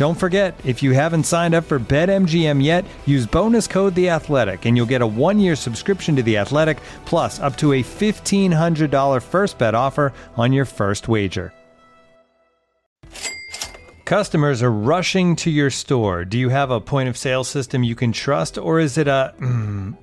Don't forget, if you haven't signed up for BetMGM yet, use bonus code The Athletic, and you'll get a one-year subscription to The Athletic, plus up to a fifteen hundred dollar first bet offer on your first wager. Customers are rushing to your store. Do you have a point of sale system you can trust, or is it a mm,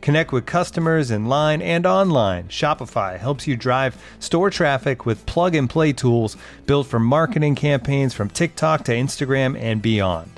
Connect with customers in line and online. Shopify helps you drive store traffic with plug and play tools built for marketing campaigns from TikTok to Instagram and beyond.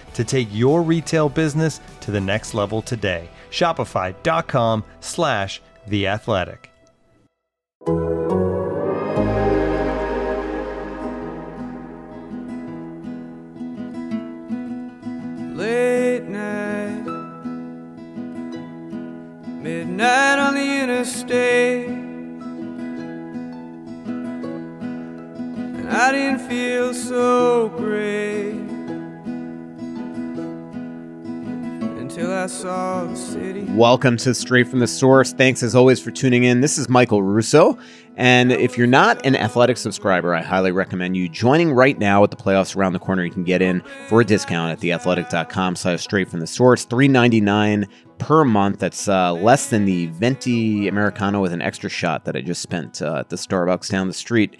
to take your retail business to the next level today. Shopify.com slash the athletic. Late night, midnight on the interstate. And I didn't feel so great Welcome to Straight from the Source. Thanks as always for tuning in. This is Michael Russo. And if you're not an athletic subscriber, I highly recommend you joining right now at the playoffs around the corner. You can get in for a discount at theathletic.com slash straight from the source. $3.99 per month. That's uh, less than the venti Americano with an extra shot that I just spent uh, at the Starbucks down the street.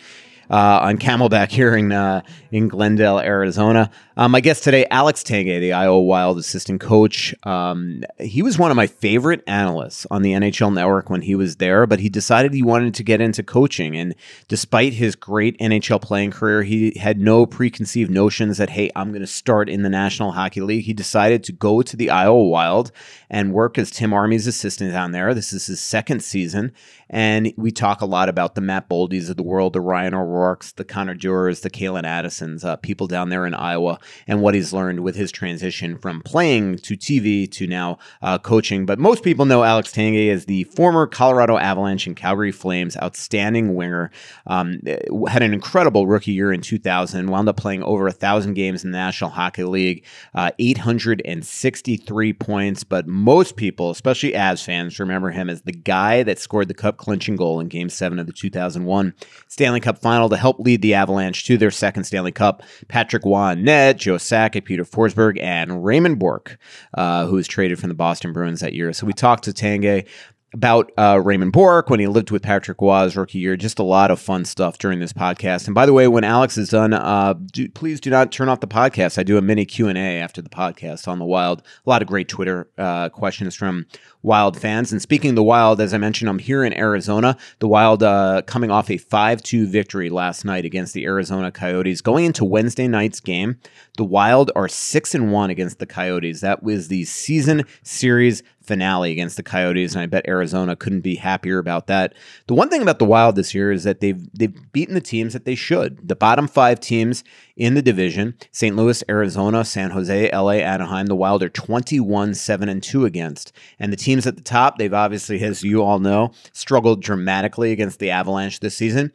Uh, on Camelback here in, uh, in Glendale, Arizona. Um, my guest today, Alex Tanguay, the Iowa Wild assistant coach. Um, he was one of my favorite analysts on the NHL Network when he was there, but he decided he wanted to get into coaching. And despite his great NHL playing career, he had no preconceived notions that, hey, I'm going to start in the National Hockey League. He decided to go to the Iowa Wild and work as Tim Army's assistant down there. This is his second season. And we talk a lot about the Matt Boldies of the world, the Ryan O'Rourke's, the Connor Dewars, the Calen Uh, people down there in Iowa, and what he's learned with his transition from playing to TV to now uh, coaching. But most people know Alex Tanguay as the former Colorado Avalanche and Calgary Flames outstanding winger. Um, had an incredible rookie year in 2000, wound up playing over a thousand games in the National Hockey League, uh, 863 points. But most people, especially Avs fans, remember him as the guy that scored the cup clinching goal in Game 7 of the 2001 Stanley Cup final to help lead the Avalanche to their second Stanley Cup. Patrick Roy net, Joe Sakic, Peter Forsberg, and Raymond Bourque, uh, who was traded from the Boston Bruins that year. So we talked to Tanguay about uh, Raymond Bourque when he lived with Patrick Roy's rookie year. Just a lot of fun stuff during this podcast. And by the way, when Alex is done, uh, do, please do not turn off the podcast. I do a mini Q and A after the podcast on the Wild. A lot of great Twitter uh, questions from Wild fans. And speaking of the Wild, as I mentioned, I'm here in Arizona. The Wild uh, coming off a 5-2 victory last night against the Arizona Coyotes. Going into Wednesday night's game, the Wild are six and one against the Coyotes. That was the season series finale against the Coyotes, and I bet Arizona couldn't be happier about that. The one thing about the Wild this year is that they've they've beaten the teams that they should. The bottom five teams in the division: St. Louis, Arizona, San Jose, LA, Anaheim. The Wild are 21 7 and 2 against. And the teams at the top, they've obviously, as you all know, struggled dramatically against the Avalanche this season.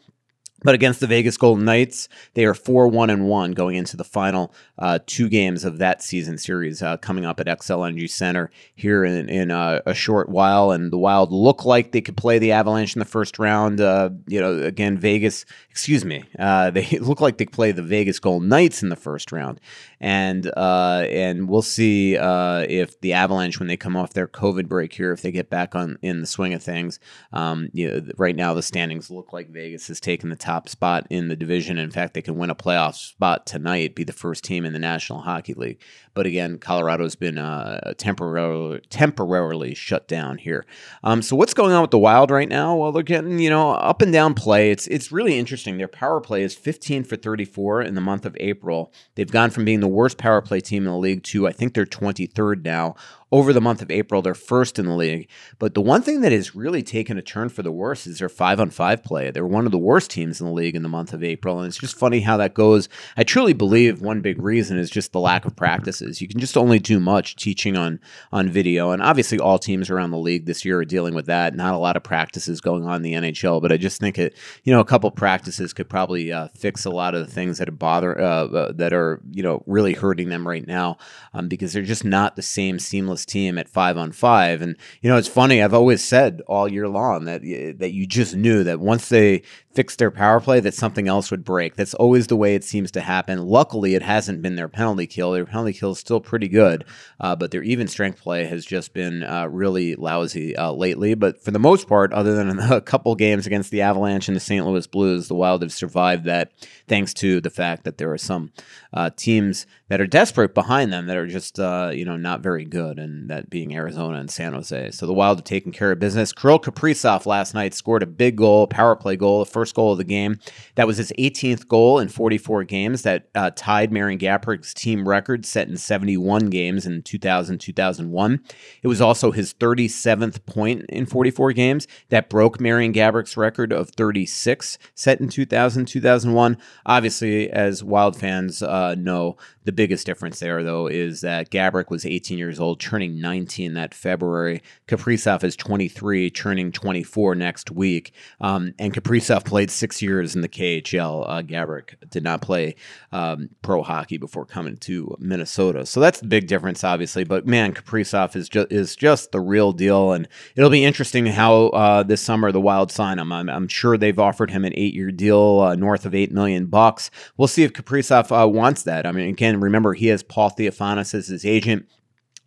But against the Vegas Golden Knights, they are four one and one going into the final uh, two games of that season series uh, coming up at Xcel Energy Center here in, in uh, a short while. And the Wild look like they could play the Avalanche in the first round. Uh, you know, again, Vegas, excuse me, uh, they look like they play the Vegas Golden Knights in the first round. And uh, and we'll see if the Avalanche, when they come off their COVID break here, if they get back on in the swing of things. Um, you know, right now the standings look like Vegas has taken the top spot in the division. In fact, they can win a playoff spot tonight, be the first team in the National Hockey League. But again, Colorado's been uh, temporarily temporarily shut down here. Um, so what's going on with the Wild right now? Well, they're getting you know up and down play. It's it's really interesting. Their power play is 15 for 34 in the month of April. They've gone from being the worst power play team in the league to I think they're 23rd now over the month of April. They're first in the league. But the one thing that has really taken a turn for the worse is their five on five play. They're one of the worst teams in the league in the month of April. And it's just funny how that goes. I truly believe one big reason is just the lack of practices. You can just only do much teaching on on video. And obviously all teams around the league this year are dealing with that. Not a lot of practices going on in the NHL, but I just think it, you know, a couple practices could probably uh, fix a lot of the things that are bother uh, uh, that are, you know, really hurting them right now um, because they're just not the same seamless team at five on five. And you know, it's funny. I've always said all year long that that you just knew that once they fixed their power play, that something else would break. That's always the way it seems to happen. Luckily, it hasn't been their penalty kill. Their penalty kill is still pretty good, uh, but their even strength play has just been uh, really lousy uh, lately. But for the most part, other than a couple games against the Avalanche and the St. Louis Blues, the Wild have survived that thanks to the fact that there are some uh, teams that are desperate behind them that are just uh, you know not very good, and that being Arizona and San Jose. So the Wild have taken care of business. Kirill Kaprizov last night scored a big goal, power play goal, the first goal of the game. That was his 18th goal in 44 games. That uh, tied Marian Gaborik's team record set in 71 games in 2000 2001. It was also his 37th point in 44 games. That broke Marian Gaborik's record of 36 set in 2000 2001. Obviously, as Wild fans uh, know, the biggest difference there, though, is that Gaborik was 18 years old, turning 19 that February. Kaprizov is 23, turning 24 next week. Um, and Kaprizov played six years in the KHL. Uh, Gaborik did not play um, pro hockey before coming to Minnesota. So that's the big difference, obviously. But man, Kaprizov is just is just the real deal, and it'll be interesting how uh, this summer the Wild sign him. I'm, I'm sure they've offered him an eight year deal uh, north of eight million bucks. We'll see if Kaprizov uh, wants that. I mean, again, remember he has Paul Theofanous as his agent.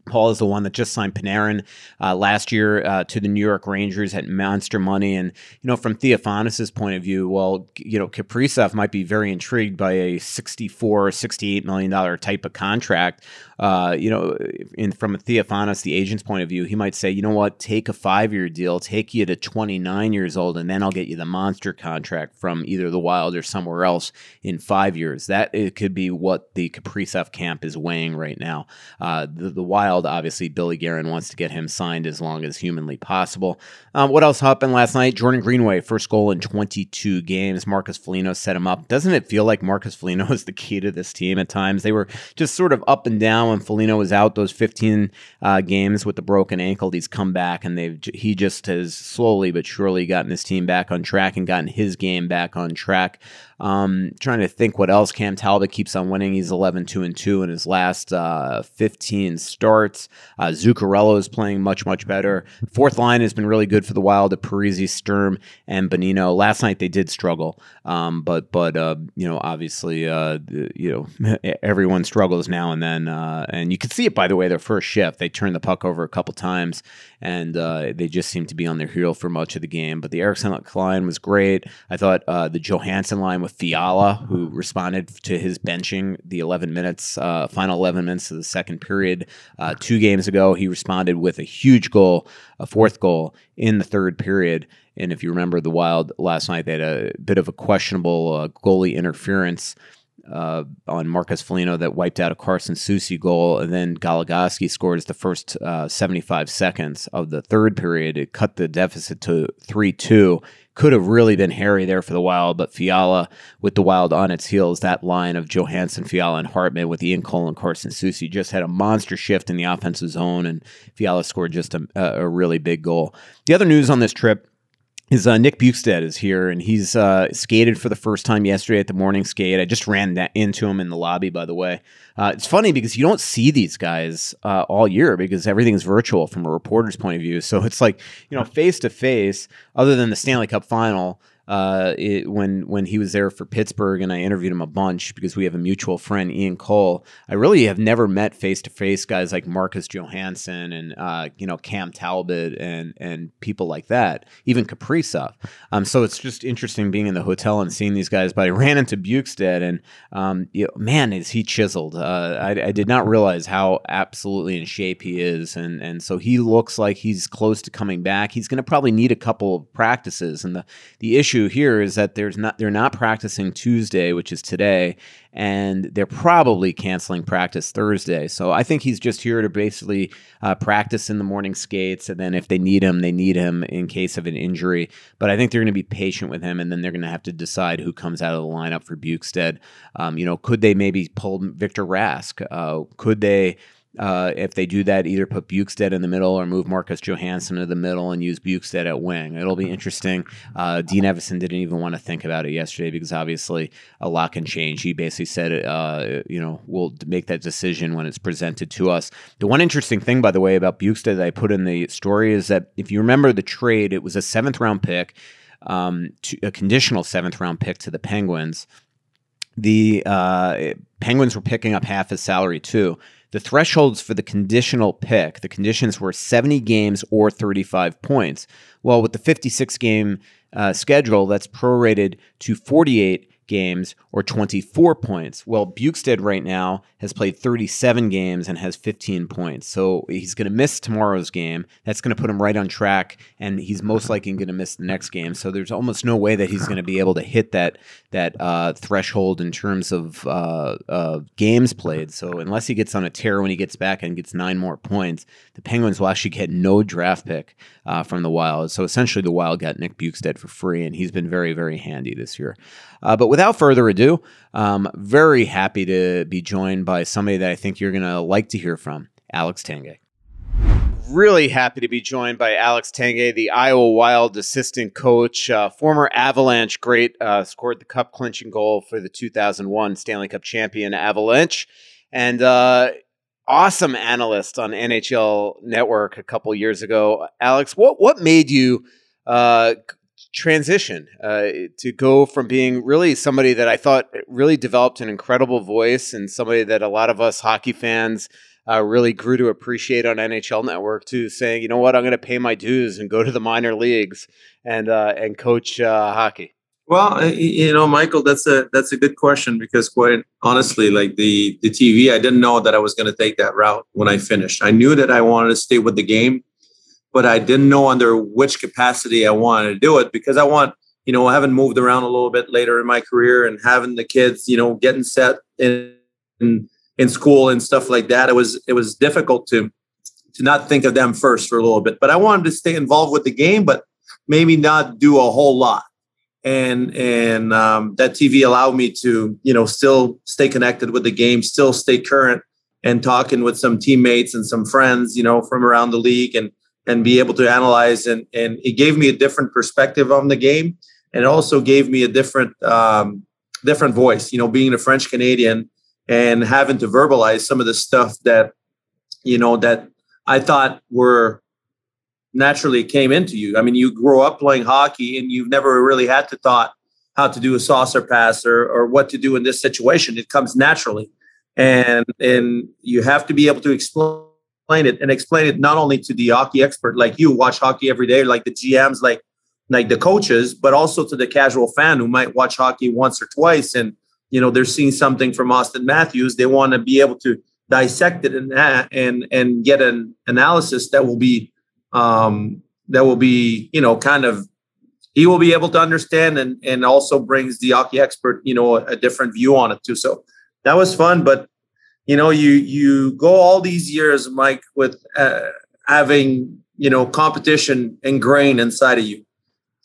Paul is the one that just signed Panarin uh, last year uh, to the New York Rangers at monster money. And, you know, from Theofanous' point of view, well, you know, Kaprizov might be very intrigued by a 64, 68 million dollar type of contract uh, you know, in from a Theofanous, the agent's point of view, he might say, you know what, take a five year deal, take you to 29 years old, and then I'll get you the monster contract from either the Wild or somewhere else in five years. That it could be what the Kaprizov camp is weighing right now. Uh, the, the, Wild, obviously, Billy Guerin wants to get him signed as long as humanly possible. Um, what else happened last night? Jordan Greenway, first goal in 22 games. Marcus Foligno set him up. Doesn't it feel like Marcus Foligno is the key to this team at times? They were just sort of up and down when Foligno was out those 15 uh, games with the broken ankle. He's come back and they've he just has slowly but surely gotten his team back on track and gotten his game back on track. Um, trying to think what else. Cam Talbot keeps on winning. He's 11 2 and 2 in his last uh, 15 starts. Uh, Zuccarello is playing much, much better. Fourth line has been really good for the Wild at Parise, Sturm, and Bonino. Last night they did struggle, um, but, but uh, you know, obviously, uh, you know, everyone struggles now and then. Uh, and you can see it, by the way, their first shift. They turned the puck over a couple times and uh, they just seemed to be on their heel for much of the game. But the Eriksson line was great. I thought uh, the Johansson line with Fiala, who responded to his benching the 11 minutes, uh, final 11 minutes of the second period uh, two games ago, he responded with a huge goal, a fourth goal in the third period. And if you remember the Wild last night, they had a bit of a questionable uh, goalie interference uh, on Marcus Foligno that wiped out a Carson Soucy goal, and then Goligoski scored the first uh, 75 seconds of the third period. It cut the deficit to 3 2. Could have really been hairy there for the Wild, but Fiala with the Wild on its heels, that line of Johansson, Fiala, and Hartman with Ian Cole and Carson Soucy just had a monster shift in the offensive zone, and Fiala scored just a, a really big goal. The other news on this trip is uh, Nick Bjugstad is here, and he's uh, skated for the first time yesterday at the morning skate. I just ran that into him in the lobby, by the way. Uh, it's funny because you don't see these guys uh, all year because everything's virtual from a reporter's point of view. So it's like you know face to face, other than the Stanley Cup final uh, it, when when he was there for Pittsburgh, and I interviewed him a bunch because we have a mutual friend, Ian Cole. I really have never met face to face guys like Marcus Johansson and uh, you know Cam Talbot and and people like that, even Kaprizov. Um, so it's just interesting being in the hotel and seeing these guys. But I ran into Bjugstad, and um, you know, man, is he chiseled? Uh, I, I did not realize how absolutely in shape he is, and and so he looks like he's close to coming back. He's going to probably need a couple of practices, and the the issue issue here is that there's not they're not practicing Tuesday, which is today, and they're probably canceling practice Thursday. So I think he's just here to basically uh, practice in the morning skates, and then if they need him, they need him in case of an injury. But I think they're going to be patient with him, and then they're going to have to decide who comes out of the lineup for Bjugstad. Um, you know, could they maybe pull Victor Rask? Uh, could they? Uh, if they do that, either put Bjugstad in the middle or move Marcus Johansson to the middle and use Bjugstad at wing. It'll be interesting. Uh, Dean Evason didn't even want to think about it yesterday because obviously a lot can change. He basically said, uh, you know, we'll make that decision when it's presented to us. The one interesting thing, by the way, about Bjugstad that I put in the story is that if you remember the trade, it was a seventh round pick, um, to, a conditional seventh round pick to the Penguins. The uh, Penguins were picking up half his salary too the thresholds for the conditional pick, the conditions were 70 games or 35 points. Well, with the 56 game uh, schedule, that's prorated to 48 games or 24 points. Well, Bjugstad right now has played 37 games and has 15 points. So he's going to miss tomorrow's game. That's going to put him right on track, and he's most likely going to miss the next game. So there's almost no way that he's going to be able to hit that that uh, threshold in terms of uh, uh, games played. So unless he gets on a tear when he gets back and gets nine more points, the Penguins will actually get no draft pick uh, from the Wild. So essentially, the Wild got Nick Bjugstad for free, and he's been very, very handy this year. Uh, but without further ado, um, very happy to be joined by somebody that I think you're going to like to hear from, Alex Tanguay. Really happy to be joined by Alex Tanguay, the Iowa Wild assistant coach, uh, former Avalanche great, uh, scored the cup clinching goal for the 2001 Stanley Cup champion Avalanche, and uh, awesome analyst on NHL Network a couple years ago. Alex, what what made you uh, transition uh, to go from being really somebody that I thought really developed an incredible voice and somebody that a lot of us hockey fans uh, really grew to appreciate on NHL Network to saying, you know what, I'm going to pay my dues and go to the minor leagues and uh, and coach uh, hockey. Well, you know, Michael, that's a that's a good question because quite honestly, like the the TV, I didn't know that I was going to take that route when I finished. I knew that I wanted to stay with the game but I didn't know under which capacity I wanted to do it because I want, you know, having moved around a little bit later in my career and having the kids, you know, getting set in in, in school and stuff like that. It was it was difficult to to not think of them first for a little bit. But I wanted to stay involved with the game, but maybe not do a whole lot. And and um, that TV allowed me to, you know, still stay connected with the game, still stay current, and talking with some teammates and some friends, you know, from around the league and and be able to analyze and and it gave me a different perspective on the game. And it also gave me a different um, different voice you know being a french canadian and having to verbalize some of the stuff that you know that i thought were naturally came into you. I mean you grow up playing hockey and you've never really had to thought how to do a saucer pass or, or what to do in this situation. It comes naturally. And and you have to be able to explain explain it and explain it not only to the hockey expert like you watch hockey every day, like the GMs, like like the coaches, but also to the casual fan who might watch hockey once or twice and you know they're seeing something from Auston Matthews. They want to be able to dissect it and and and get an analysis that will be um, that will be you know kind of he will be able to understand and and also brings the hockey expert, you know, a, a different view on it too. So that was fun, but you know, you you go all these years, Mike, with uh, having you know competition ingrained inside of you,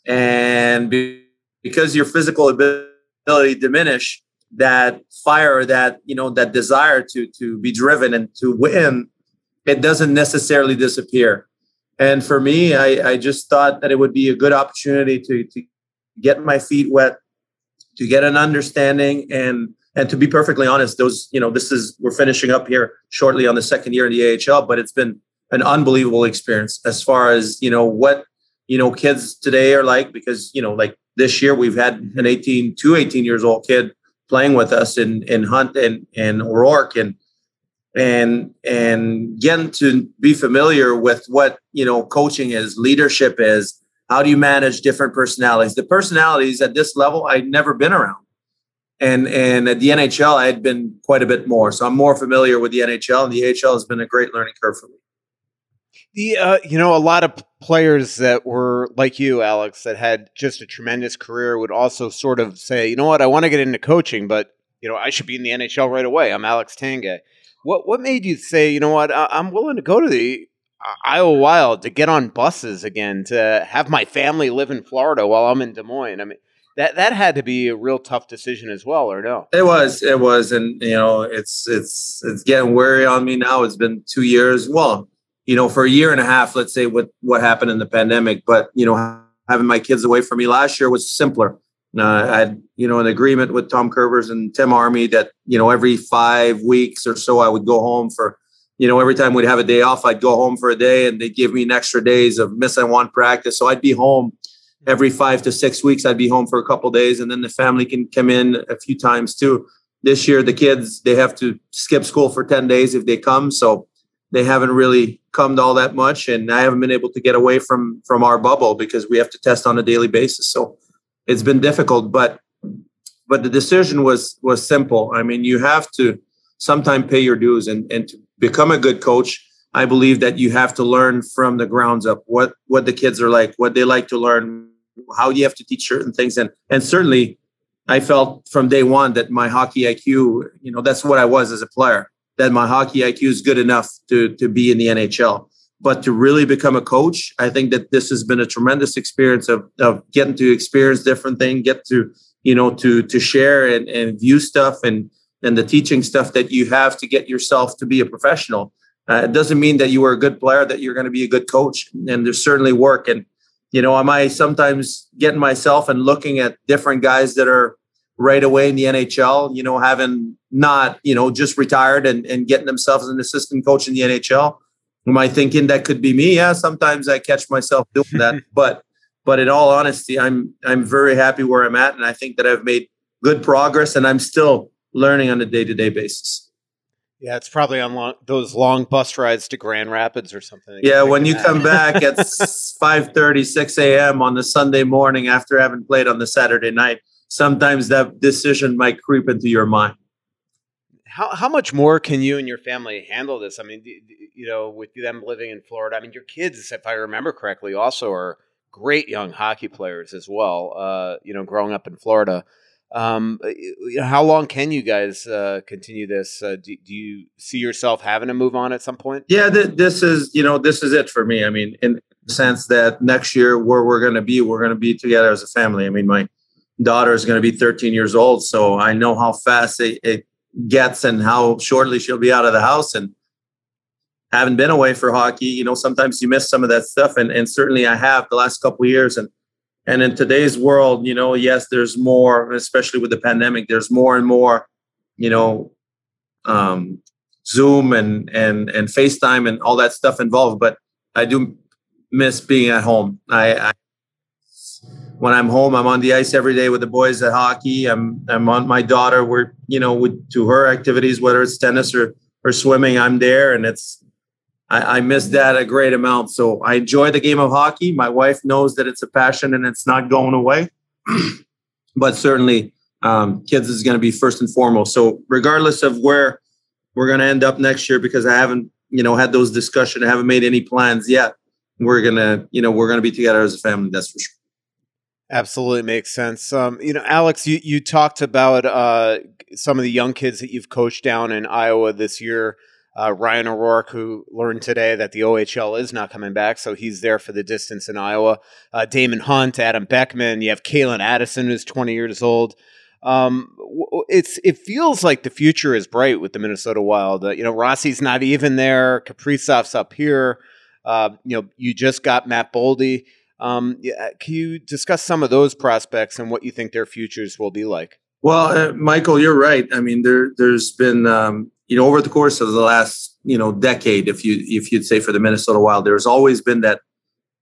and be, because your physical ability diminish, that fire, that you know, that desire to to be driven and to win, it doesn't necessarily disappear. And for me, I, I just thought that it would be a good opportunity to to get my feet wet, to get an understanding, and and to be perfectly honest, those you know this is we're finishing up here shortly on the second year in the AHL, but it's been an unbelievable experience as far as you know what you know kids today are like because you know like this year we've had mm-hmm. an 18 to 18 years old kid playing with us in in Hunt and and O'Rourke and and and getting to be familiar with what you know coaching is, leadership is. How do you manage different personalities? The personalities at this level i've never been around, and and at the NHL I had been quite a bit more. So I'm more familiar with the NHL, and the AHL has been a great learning curve for me. The uh, you know a lot of players that were like you, Alex, that had just a tremendous career would also sort of say, you know what, I want to get into coaching, but you know I should be in the NHL right away. I'm Alex Tanguay. What what made you say, you know what, I, am willing to go to the uh, Iowa Wild to get on buses again to have my family live in Florida while I'm in Des Moines? I mean, that that had to be a real tough decision as well, or no? It was, it was, and you know, it's it's it's getting weary on me now. It's been two years. Well, you know, for a year and a half, let's say what what happened in the pandemic, but you know, having my kids away from me last year was simpler. Uh, I had, you know, an agreement with Tom Kurvers and Tim Army that, you know, every five weeks or so I would go home for, you know, every time we'd have a day off, I'd go home for a day and they'd give me an extra days of missing one practice. So I'd be home every five to six weeks. I'd be home for a couple days and then the family can come in a few times too. This year, the kids, they have to skip school for 10 days if they come. So they haven't really come all that much. And I haven't been able to get away from, from our bubble because we have to test on a daily basis. So it's been difficult, but but the decision was was simple. I mean, you have to sometimes pay your dues and and to become a good coach. I believe that you have to learn from the grounds up what what the kids are like, what they like to learn, how you have to teach certain things, and and certainly, I felt from day one that my hockey IQ, you know, that's what I was as a player. That my hockey IQ is good enough to to be in the NHL. But to really become a coach, I think that this has been a tremendous experience of, of getting to experience different things, get to, you know, to to share and, and view stuff and and the teaching stuff that you have to get yourself to be a professional. Uh, it doesn't mean that you are a good player that you're going to be a good coach. And there's certainly work. And you know, am I sometimes getting myself and looking at different guys that are right away in the NHL, you know, having not, you know, just retired and, and getting themselves an assistant coach in the NHL. Am I thinking that could be me? Yeah, sometimes I catch myself doing that. but but in all honesty, I'm I'm very happy where I'm at, and I think that I've made good progress, and I'm still learning on a day to day basis. Yeah, it's probably on long, those long bus rides to Grand Rapids or something. Yeah, when you that. come back at 5 30, 6 a.m. on the Sunday morning after having played on the Saturday night, sometimes that decision might creep into your mind how how much more can you and your family handle this? I mean, you know, with them living in Florida, I mean, your kids, if I remember correctly, also are great young hockey players as well. Uh, you know, growing up in Florida. Um, how long can you guys uh, continue this? Uh, do, do, you see yourself having to move on at some point? Yeah, th- this is you know this is it for me. I mean, in the sense that next year where we're going to be, we're going to be together as a family. I mean, my daughter is going to be 13 years old, so I know how fast it, it gets and how shortly she'll be out of the house and having been away for hockey you know sometimes you miss some of that stuff and, and certainly i have the last couple years and and in today's world you know yes there's more especially with the pandemic there's more and more you know um, zoom and and and facetime and all that stuff involved but i do miss being at home i, I when I'm home, I'm on the ice every day with the boys at hockey. I'm I'm on my daughter. We're you know to her activities, whether it's tennis or or swimming. I'm there, and it's I, I miss that a great amount. So I enjoy the game of hockey. My wife knows that it's a passion and it's not going away. but certainly, um, kids is going to be first and foremost. So regardless of where we're going to end up next year, because I haven't you know had those discussions, I haven't made any plans yet. We're gonna you know we're gonna be together as a family. That's for sure. Absolutely makes sense. Um, you know, Alex, you, you talked about uh, some of the young kids that you've coached down in Iowa this year. Uh, Ryan O'Rourke, who learned today that the OHL is not coming back, so he's there for the distance in Iowa. Uh, Daemon Hunt, Adam Beckman. You have Calen Addison, who's 20 years old. Um, it's it feels like the future is bright with the Minnesota Wild. Uh, you know, Rossi's not even there. Kaprizov's up here. Uh, you know, you just got Matt Boldy. Um, yeah, can you discuss some of those prospects and what you think their futures will be like? Well, uh, Michael, you're right. I mean, there there's been um, you know over the course of the last you know decade, if you if you'd say for the Minnesota Wild, there's always been that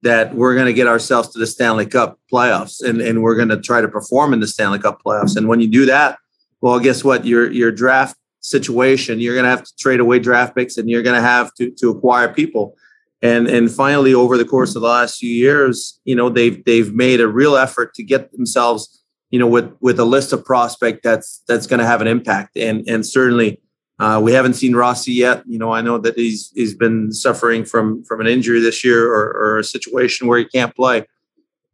that we're going to get ourselves to the Stanley Cup playoffs and and we're going to try to perform in the Stanley Cup playoffs. And when you do that, well, guess what? Your your draft situation, you're going to have to trade away draft picks and you're going to have to to acquire people and and finally over the course of the last few years you know they've they've made a real effort to get themselves you know with with a list of prospect that's that's going to have an impact and and certainly uh, we haven't seen Rossi yet. You know, I know that he's he's been suffering from from an injury this year or, or a situation where he can't play.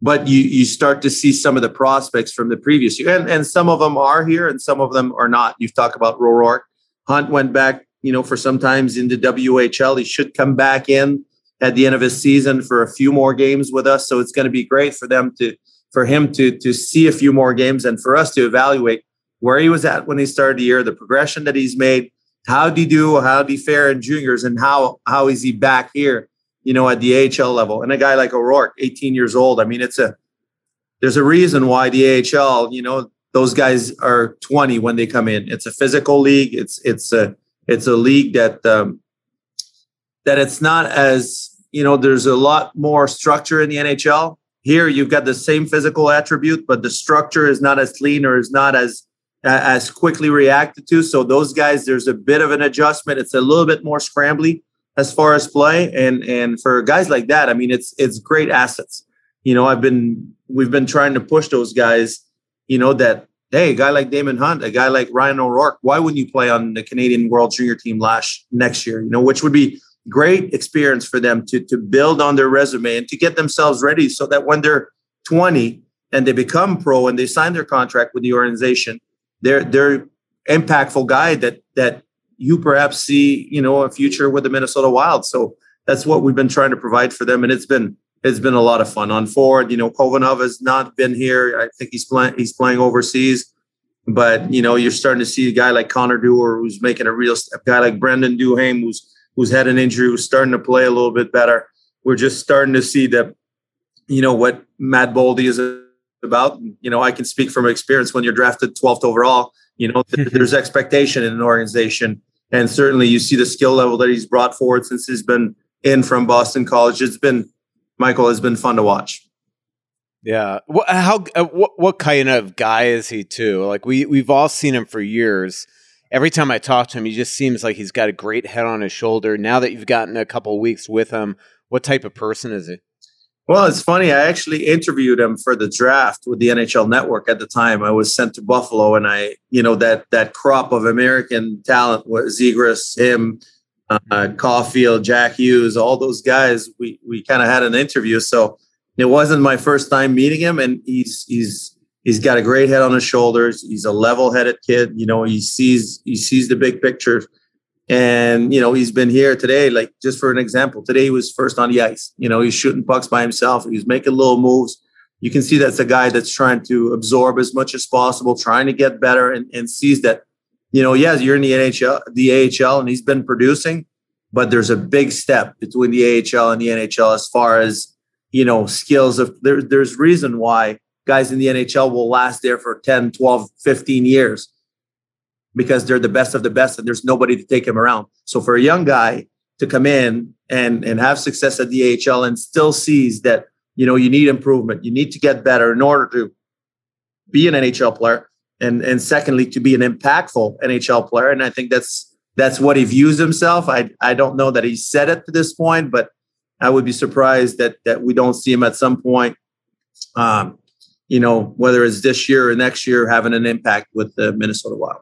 But you you start to see some of the prospects from the previous year, and, and some of them are here, and some of them are not. You've talked about O'Rourke. Hunt went back, you know, for sometimes in the WHL. He should come back in at the end of his season for a few more games with us. So it's going to be great for them to for him to to see a few more games and for us to evaluate where he was at when he started the year, the progression that he's made, how did he do, how did he fare in juniors, and how how is he back here, you know, at the AHL level. And a guy like O'Rourke, 18 years old. I mean, it's a there's a reason why the AHL, you know, those guys are 20 when they come in. It's a physical league. It's it's a it's a league that um, that it's not as you know there's a lot more structure in the nhl here you've got the same physical attribute but the structure is not as clean or is not as as quickly reacted to. So those guys there's a bit of an adjustment. It's a little bit more scrambly as far as play. And and for guys like that i mean it's it's great assets. You know i've been we've been trying to push those guys you know that hey a guy like Daemon hunt a guy like ryan o'rourke why wouldn't you play on the canadian world junior team last next year? You know which would be great experience for them to, to build on their resume and to get themselves ready so that when they're 20 and they become pro and they sign their contract with the organization, they're they're impactful guy that that you perhaps see, you know, a future with the Minnesota Wild. So that's what we've been trying to provide for them. And it's been it's been a lot of fun. On forward, you know, Khovanov has not been here. I think he's playing he's playing overseas. But you know, you're starting to see a guy like Connor Dewar who's making a real step, a guy like Brandon Duhaime who's who's had an injury, who's starting to play a little bit better. We're just starting to see that, you know, what Matt Boldy is about. You know, I can speak from experience when you're drafted 12th overall, you know, there's expectation in an organization. And certainly you see the skill level that he's brought forward since he's been in from Boston College. It's been, Michael, has been fun to watch. Yeah. What, how, uh, what, what kind of guy is he too? Like we, we've all seen him for years every time I talk to him, he just seems like he's got a great head on his shoulder. Now that you've gotten a couple weeks with him, what type of person is he? Well, it's funny. I actually interviewed him for the draft with the NHL Network at the time. I was sent to Buffalo, and I, you know, that that crop of American talent was Zegras, him, uh, Caulfield, Jack Hughes, all those guys. We we kind of had an interview, so it wasn't my first time meeting him, and he's he's he's got a great head on his shoulders. He's a level-headed kid. You know, he sees he sees the big picture. And you know, he's been here today. Like just for an example, today he was first on the ice. You know, he's shooting pucks by himself. He's making little moves. You can see that's a guy that's trying to absorb as much as possible, trying to get better, and, and sees that, you know, yes, you're in the NHL, the AHL, and he's been producing, but there's a big step between the AHL and the NHL as far as you know skills of there, there's reason why guys in the NHL will last there for 10, 12, 15 years because they're the best of the best and there's nobody to take him around. So for a young guy to come in and, and have success at the AHL and still sees that, you know, you need improvement, you need to get better in order to be an NHL player. And, and secondly, to be an impactful NHL player. And I think that's that's what he views himself. I I don't know that he said it to this point, but I would be surprised that that we don't see him at some point um, you know, whether it's this year or next year, having an impact with the Minnesota Wild.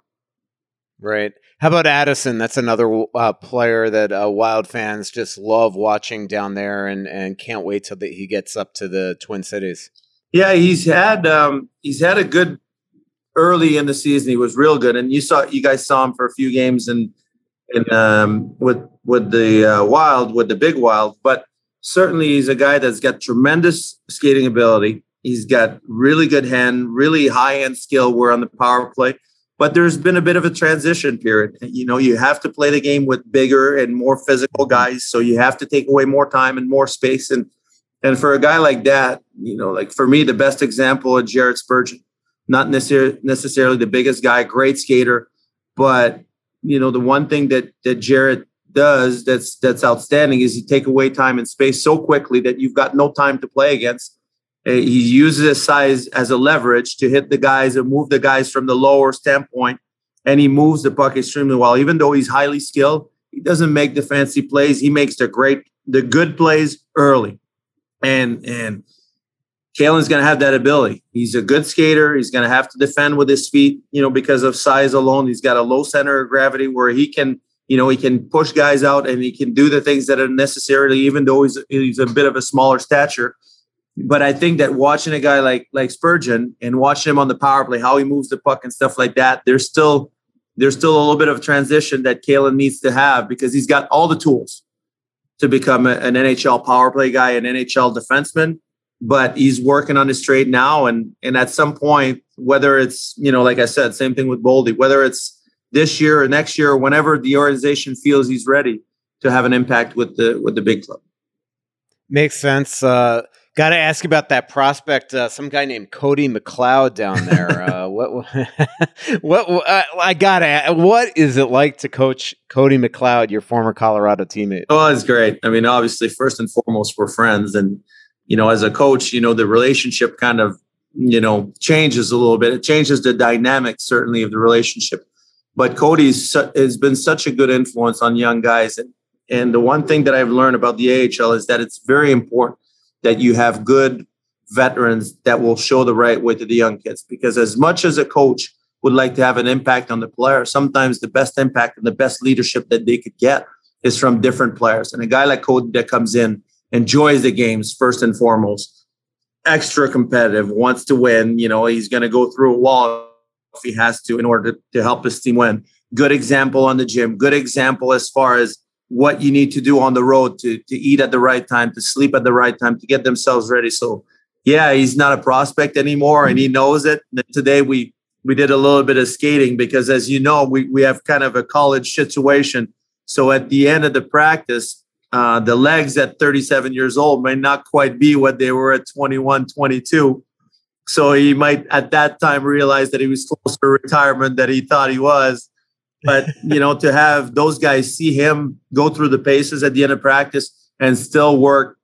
Right. How about Addison? That's another uh, player that uh, Wild fans just love watching down there, and and can't wait till the, he gets up to the Twin Cities. Yeah, he's had um, he's had a good early in the season. He was real good, and you saw you guys saw him for a few games and and um, with with the uh, Wild, with the big Wild. But certainly, he's a guy that's got tremendous skating ability. He's got really good hand, really high end skill. We're on the power play, but there's been a bit of a transition period. You know, you have to play the game with bigger and more physical guys, so you have to take away more time and more space. And and for a guy like that, you know, like for me, the best example of Jared Spurgeon not necessarily necessarily the biggest guy, great skater, but you know the one thing that that Jared does that's that's outstanding is he take away time and space so quickly that you've got no time to play against. Uh, he uses his size as a leverage to hit the guys and move the guys from the lower standpoint, and he moves the puck extremely well. Even though he's highly skilled, he doesn't make the fancy plays. He makes the great, the good plays early, and and Calen's going to have that ability. He's a good skater. He's going to have to defend with his feet, you know, because of size alone. He's got a low center of gravity where he can, you know, he can push guys out and he can do the things that are necessarily, even though he's he's a bit of a smaller stature. But I think that watching a guy like like Spurgeon and watching him on the power play, how he moves the puck and stuff like that, there's still there's still a little bit of transition that Calen needs to have because he's got all the tools to become a, an NHL power play guy, an NHL defenseman but he's working on his trade now. And and at some point, whether it's you know, like I said, same thing with Boldy, whether it's this year or next year, or whenever the organization feels he's ready to have an impact with the with the big club. Makes sense. Uh, Got to ask about that prospect. Uh, some guy named Cody McLeod down there. Uh, what? What? uh, I got to. What is it like to coach Cody McLeod, your former Colorado teammate? Oh, it's great. I mean, obviously, first and foremost, we're friends, and you know, as a coach, you know, the relationship kind of, you know, changes a little bit. It changes the dynamic, certainly, of the relationship. But Cody's has been such a good influence on young guys. And, and the one thing that I've learned about the AHL is that it's very important that you have good veterans that will show the right way to the young kids. Because as much as a coach would like to have an impact on the player, sometimes the best impact and the best leadership that they could get is from different players. And a guy like Cody that comes in enjoys the games first and foremost, extra competitive, wants to win. You know, he's going to go through a wall if he has to in order to, to help his team win. Good example on the gym. Good example as far as what you need to do on the road to to eat at the right time, to sleep at the right time, to get themselves ready. So, yeah, he's not a prospect anymore, and he knows it. And today we we did a little bit of skating because, as you know, we we have kind of a college situation. So at the end of the practice, uh, the legs at 37 years old may not quite be what they were at 21, 22. So he might at that time realize that he was closer to retirement than he thought he was. But you know, to have those guys see him go through the paces at the end of practice and still work,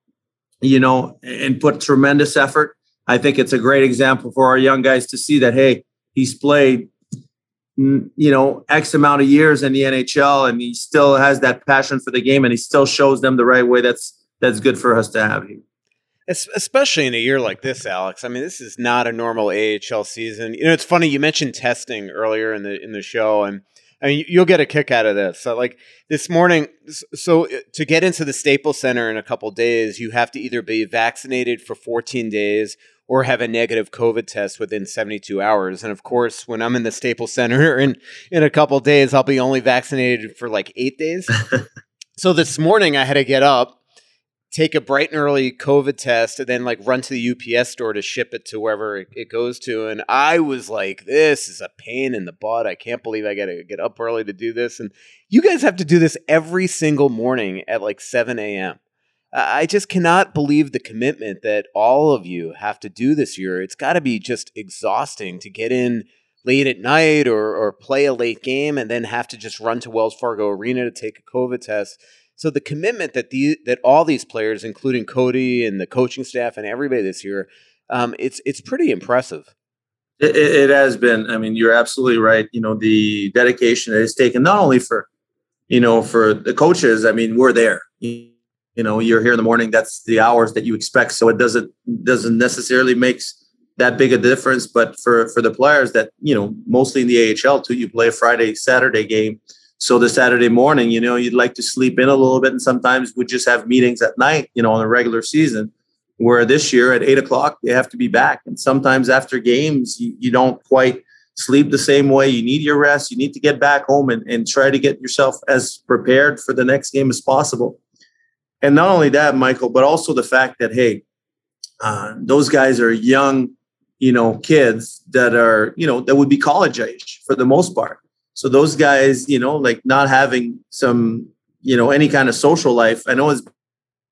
you know, and put tremendous effort, I think it's a great example for our young guys to see that hey, he's played mm, you know x amount of years in the NHL and he still has that passion for the game and he still shows them the right way that's that's good for us to have him especially in a year like this Alex. I mean this is not a normal AHL season. You know it's funny you mentioned testing earlier in the in the show and I mean you'll get a kick out of this so like this morning so uh, to get into the Staples Center in a couple days you have to either be vaccinated for 14 days or have a negative COVID test within 72 hours. And of course, when I'm in the Staples Center in in a couple days, I'll be only vaccinated for like eight days. so this morning, I had to get up, take a bright and early COVID test, and then like run to the UPS store to ship it to wherever it, goes to. And I was like, "This is a pain in the butt. I can't believe I got to get up early to do this." And you guys have to do this every single morning at like 7 a.m. I just cannot believe the commitment that all of you have to do this year. It's got to be just exhausting to get in late at night or, or play a late game and then have to just run to Wells Fargo Arena to take a COVID test. So the commitment that the that all these players, including Cody and the coaching staff and everybody this year, um, it's it's pretty impressive. It, it, has been. I mean, you're absolutely right. You know, the dedication that it's taken not only for you know for the coaches. I mean, we're there you know you're here in the morning that's the hours that you expect so it doesn't doesn't necessarily makes that big a difference but for for the players that you know mostly in the AHL too you play a Friday Saturday game so the Saturday morning you know you'd like to sleep in a little bit and sometimes we just have meetings at night you know on a regular season Where this year at eight o'clock they have to be back, and sometimes after games you, you don't quite sleep the same way. You need your rest. You need to get back home and, and try to get yourself as prepared for the next game as possible. And not only that, Michael, but also the fact that hey, uh, those guys are young, you know, kids that are you know that would be college age for the most part. So those guys, you know, like not having some, you know, any kind of social life. I know it's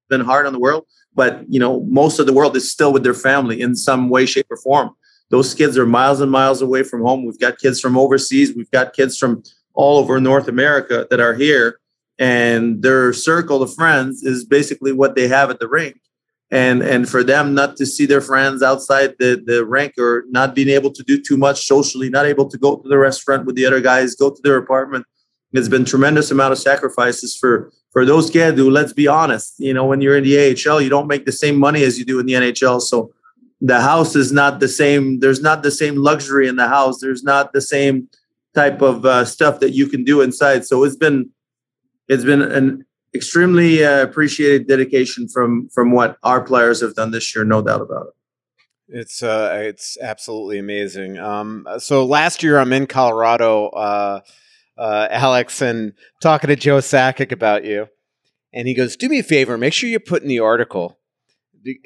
been hard on the world, but you know, most of the world is still with their family in some way, shape, or form. Those kids are miles and miles away from home. We've got kids from overseas. We've got kids from all over North America that are here, and their circle of friends is basically what they have at the rink. And and for them not to see their friends outside the the rink or not being able to do too much socially, not able to go to the restaurant with the other guys, go to their apartment, it's been tremendous amount of sacrifices for for those kids who, let's be honest, you know, when you're in the AHL, you don't make the same money as you do in the NHL. So the house is not the same. There's not the same luxury in the house. There's not the same type of uh, stuff that you can do inside. So it's been it's been an extremely uh, appreciated dedication from from what our players have done this year, no doubt about it. It's uh, it's absolutely amazing. Um, so last year I'm in Colorado, uh, uh, Alex, and talking to Joe Sakic about you, and he goes, "Do me a favor, make sure you put in the article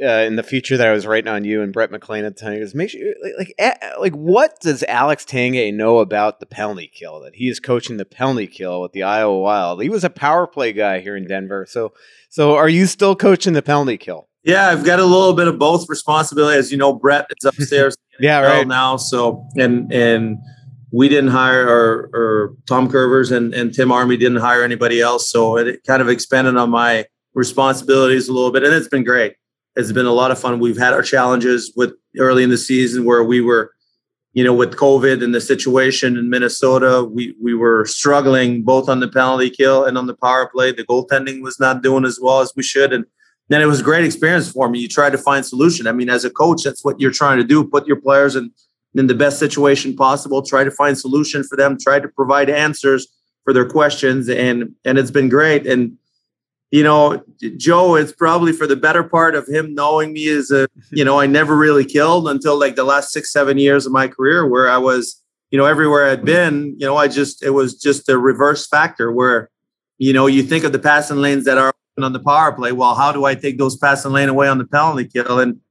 uh, in the future that I was writing on you and Brett McLean at the time. Goes, make sure, like, like, like, what does Alex Tanguay know about the penalty kill? That he is coaching the penalty kill with the Iowa Wild. He was a power play guy here in Denver. So, so are you still coaching the penalty kill? Yeah, I've got a little bit of both responsibility. As you know, Brett is upstairs. yeah, right now. So, and and we didn't hire or, or Tom Kurvers and, and Tim Army didn't hire anybody else. So it kind of expanded on my responsibilities a little bit, and it's been great it's been a lot of fun. We've had our challenges with early in the season where we were, you know, with COVID and the situation in Minnesota, we we were struggling both on the penalty kill and on the power play. The goaltending was not doing as well as we should, and then it was a great experience for me. You try to find solution. I mean, as a coach, that's what you're trying to do: put your players in in the best situation possible. Try to find solution for them. Try to provide answers for their questions, and and it's been great. And you know, Joe, it's probably for the better part of him knowing me as a, you know, I never really killed until like the last six, seven years of my career where I was, you know, everywhere I'd been, you know, I just, it was just a reverse factor where, you know, you think of the passing lanes that are on the power play. Well, how do I take those passing lane away on the penalty kill? And,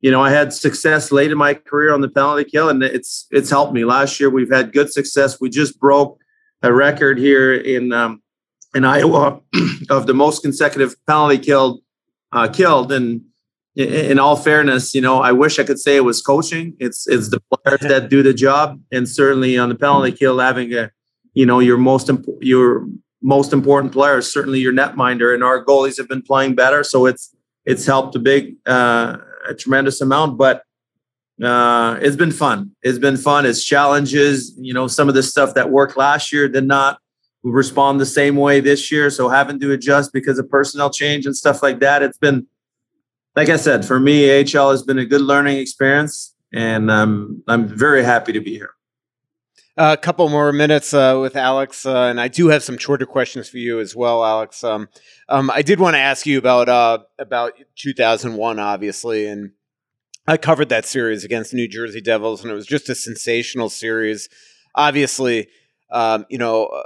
you know, I had success late in my career on the penalty kill and it's, it's helped me. Last year, we've had good success. We just broke a record here in, um, in Iowa of the most consecutive penalty killed uh, killed. And in all fairness, you know, I wish I could say it was coaching. It's it's the players that do the job, and certainly on the penalty kill, having a you know your most imp- your most important players, certainly your netminder, and our goalies have been playing better, so it's it's helped a big uh, a tremendous amount, but. Uh, it's been fun. It's been fun. It's challenges. You know, some of the stuff that worked last year did not respond the same way this year. So having to adjust because of personnel change and stuff like that. It's been, like I said, for me, AHL has been a good learning experience, and um, I'm very happy to be here. A couple more minutes uh, with Alex, uh, and I do have some shorter questions for you as well, Alex. Um, um, I did want to ask you about uh, about 2001, obviously, and I covered that series against New Jersey Devils, and it was just a sensational series. Obviously, um, you know, uh,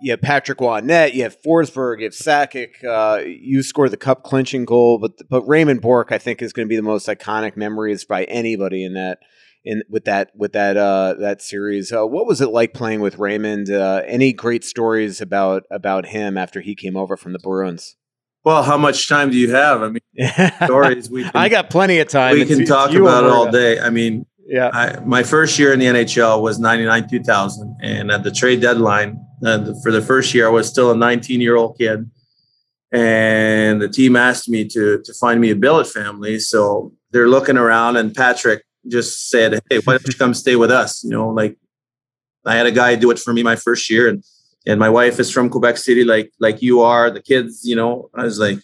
you have Patrick Net, you have Forsberg, you have Sakic. Uh, you score the cup clinching goal, but but Raymond Bourque, I think, is going to be the most iconic memories by anybody in that in with that with that uh, that series. Uh, what was it like playing with Raymond? Uh, any great stories about about him after he came over from the Bruins? Well, how much time do you have? I mean, stories. We can, I got plenty of time. We can talk about it all day. I mean, yeah. I, my first year in the NHL was 99 2000. And at the trade deadline, uh, for the first year, I was still a 19 year old kid. And the team asked me to, to find me a billet family. So they're looking around, and Patrick just said, Hey, why don't you come stay with us? You know, like I had a guy do it for me my first year. And, and my wife is from Quebec City, like, like you are. The kids, you know, I was like,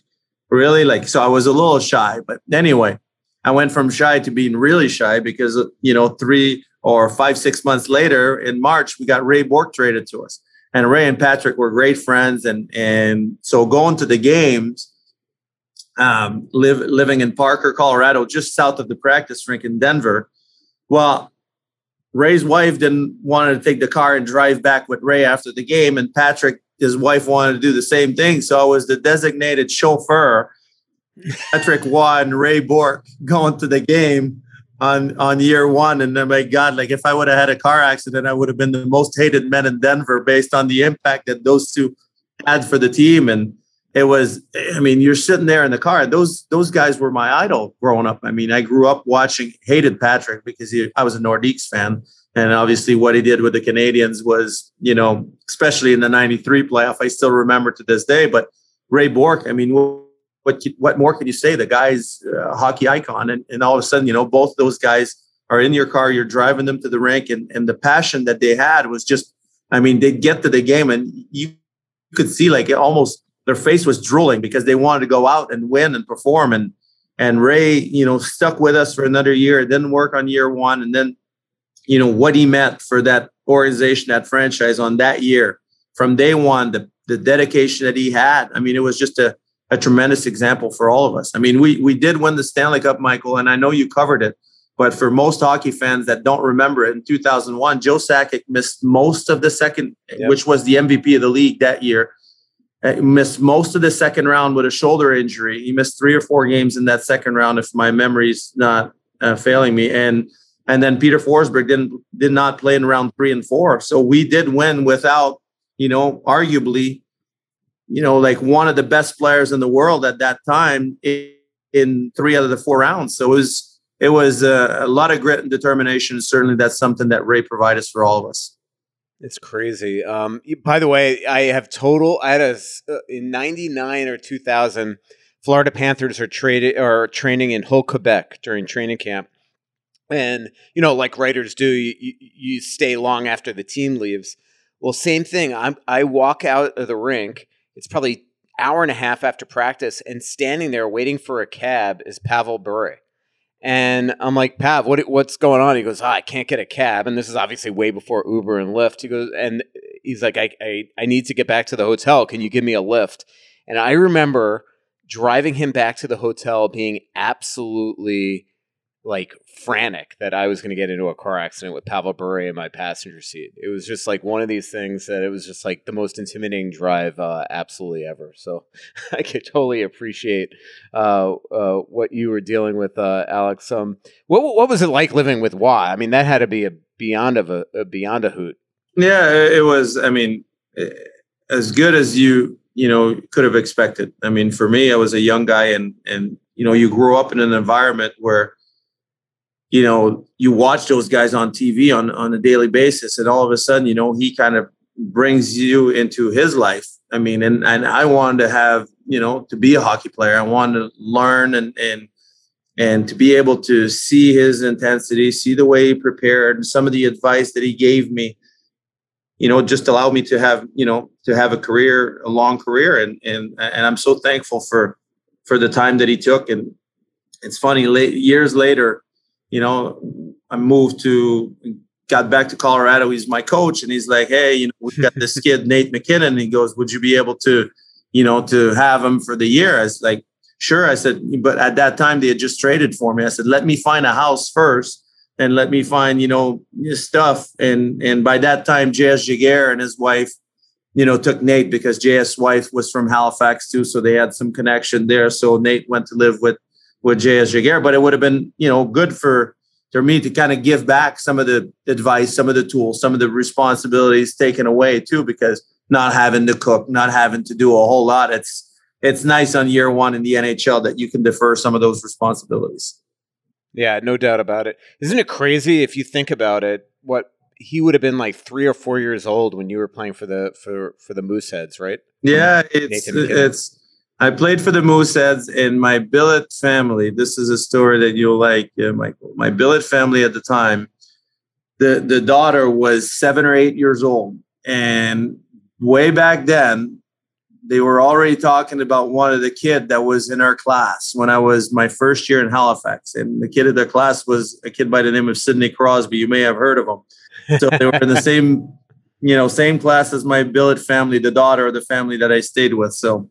really? Like, so I was a little shy. But anyway, I went from shy to being really shy because you know three or five six months later in March we got Ray Bourque traded to us, and Ray and Patrick were great friends, and and so going to the games, um, live, living in Parker, Colorado, just south of the practice rink in Denver. Well, Ray's wife didn't want to take the car and drive back with Ray after the game, and Patrick, his wife, wanted to do the same thing. So I was the designated chauffeur. Patrick Roy and Ray Bourque going to the game on on year one, and oh my God, like if I would have had a car accident, I would have been the most hated man in Denver based on the impact that those two had for the team. And it was i mean you're sitting there in the car. Those those guys were my idol growing up. I mean i grew up watching hated patrick because he, i was a nordiques fan. And obviously what he did with the canadiens was you know especially in the 93 playoff i still remember to this day. But ray Bourque, i mean what what more can you say the guy's a hockey icon and, and all of a sudden you know both those guys are in your car you're driving them to the rink and, and the passion that they had was just i mean they'd get to the game and you could see like it almost their face was drooling because they wanted to go out and win and perform. And and Ray, you know, stuck with us for another year. It didn't work on year one, and then, you know, what he meant for that organization, that franchise on that year from day one, the the dedication that he had. I mean, it was just a a tremendous example for all of us. I mean, we we did win the Stanley Cup, Michael, and I know you covered it. But for most hockey fans that don't remember it, in 2001, Joe Sakic missed most of the second, yep. which was the MVP of the league that year he missed most of the second round with a shoulder injury. He missed three or four games in that second round, if my memory's not uh, failing me. And and then Peter Forsberg didn't did not play in round three and four. So we did win without, you know, arguably, you know, like one of the best players in the world at that time in, in three out of the four rounds. So it was it was a, a lot of grit and determination. Certainly, that's something that Ray provided for all of us. It's crazy. Um, by the way, I have total. I had a uh, in '99 or 2000. Florida Panthers are traded are training in Hull, Quebec during training camp, and you know, like writers do, you, you, you stay long after the team leaves. Well, same thing. I'm, I walk out of the rink. It's probably hour and a half after practice, and standing there waiting for a cab is Pavel Bure. And I'm like, Pav, what, what's going on? He goes, oh, I can't get a cab. And this is obviously way before Uber and Lyft. He goes, and he's like, I, I, I need to get back to the hotel. Can you give me a lift? And I remember driving him back to the hotel being absolutely like frantic that I was going to get into a car accident with Pavel Bure in my passenger seat. It was just like one of these things that it was just like the most intimidating drive uh, absolutely ever. So I could totally appreciate uh, uh, what you were dealing with, uh, Alex. Um, what what was it like living with Roy? I mean, that had to be a beyond of a, a beyond a hoot. Yeah, it was. I mean, eh, as good as you you know could have expected. I mean, for me, I was a young guy, and and you know, you grew up in an environment where you know, you watch those guys on TV on, on a daily basis, and all of a sudden, you know, he kind of brings you into his life. I mean, and and I wanted to have, you know, to be a hockey player. I wanted to learn and and and to be able to see his intensity, see the way he prepared, and some of the advice that he gave me, you know, just allowed me to have, you know, to have a career, a long career, and and and I'm so thankful for for the time that he took. And it's funny, late, years later, you know, I moved to, got back to Colorado. He's my coach, and he's like, "Hey, you know, we got this kid Nate MacKinnon." And he goes, "Would you be able to, you know, to have him for the year?" I was like, "Sure." I said, but at that time they had just traded for me. I said, "Let me find a house first, and let me find, you know, stuff." And and by that time, J.S. Giguère and his wife, you know, took Nate because J.S. wife was from Halifax too, so they had some connection there. So Nate went to live with with J.S. Giguère, but it would have been, you know, good for for me to kind of give back some of the advice, some of the tools, some of the responsibilities taken away too, because not having to cook, not having to do a whole lot. It's it's nice on year one in the NHL that you can defer some of those responsibilities. Yeah, no doubt about it. Isn't it crazy if you think about it? What he would have been like three or four years old when you were playing for the for for the Mooseheads, right? Yeah, it's it's I played for the Mooseheads in my billet family. This is a story that you'll like, Michael. My billet family at the time, the, the daughter was seven or eight years old. And way back then, they were already talking about one of the kid that was in our class when I was my first year in Halifax. And the kid in their class was a kid by the name of Sidney Crosby. You may have heard of him. So they were in the same, you know, same class as my billet family, the daughter of the family that I stayed with. So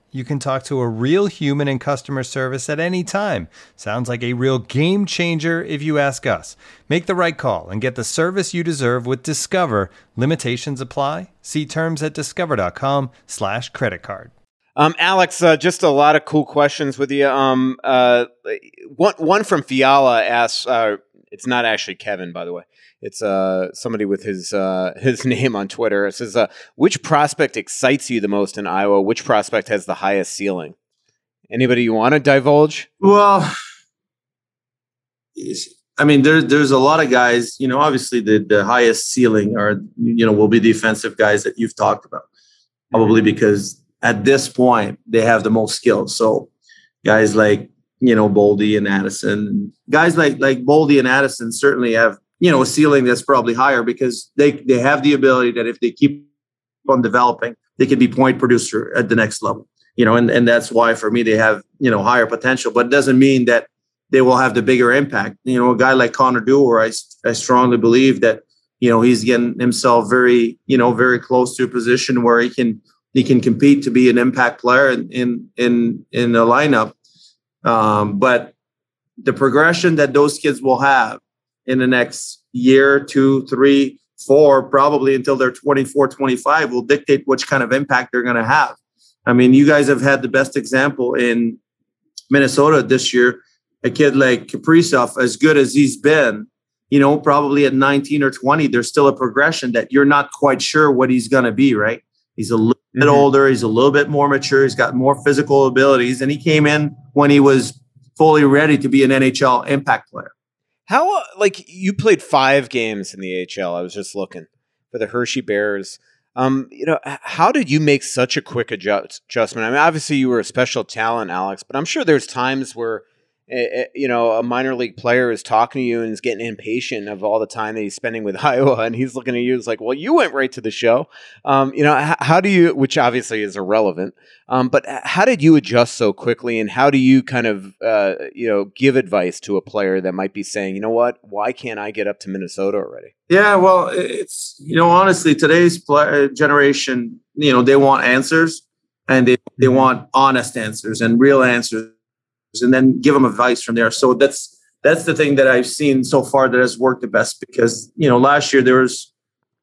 You can talk to a real human in customer service at any time. Sounds like a real game changer if you ask us. Make the right call and get the service you deserve with Discover. Limitations apply. See terms at discover.com/slash credit card. Um, Alex, uh, just a lot of cool questions with you. Um, uh, one one from Fiala asks. Uh, it's not actually Kevin, by the way. It's uh, somebody with his uh, his name on Twitter. It says, uh, "Which prospect excites you the most in Iowa? Which prospect has the highest ceiling?" Anybody you want to divulge? Well, I mean, there's there's a lot of guys. You know, obviously the the highest ceiling are you know will be defensive guys that you've talked about, probably because at this point they have the most skills. So guys like you know Boldy and Addison, guys like like Boldy and Addison certainly have you know a ceiling that's probably higher because they they have the ability that if they keep on developing, they can be point producer at the next level. You know, and and that's why for me they have you know higher potential, but it doesn't mean that they will have the bigger impact. You know, a guy like Connor Dewar, I I strongly believe that you know he's getting himself very you know very close to a position where he can he can compete to be an impact player in in in, in a lineup. Um, but the progression that those kids will have in the next year, two, three, four, probably until they're 24, 25 will dictate which kind of impact they're going to have. I mean, you guys have had the best example in Minnesota this year. A kid like Kaprizov, as good as he's been, you know, probably at 19 or 20, there's still a progression that you're not quite sure what he's going to be, right? He's a little bit mm-hmm. older. He's a little bit more mature. He's got more physical abilities, and he came in when he was fully ready to be an NHL impact player. How uh, like you played five games in the AHL? I was just looking for the Hershey Bears. Um, you know, how did you make such a quick adjust, adjustment? I mean, obviously you were a special talent, Alex, but I'm sure there's times where you know, a minor league player is talking to you and is getting impatient of all the time that he's spending with Iowa, and he's looking at you as like, "Well, you went right to the show." Um, you know, how, how, do you? Which obviously is irrelevant. Um, but how did you adjust so quickly, and how do you kind of, uh, you know, give advice to a player that might be saying, "You know what? Why can't I get up to Minnesota already?" Yeah, well, it's you know, honestly, today's play, generation, you know, they want answers, and they they mm-hmm. want honest answers and real answers and then give them advice from there. So that's that's the thing that I've seen so far that has worked the best because you know last year there was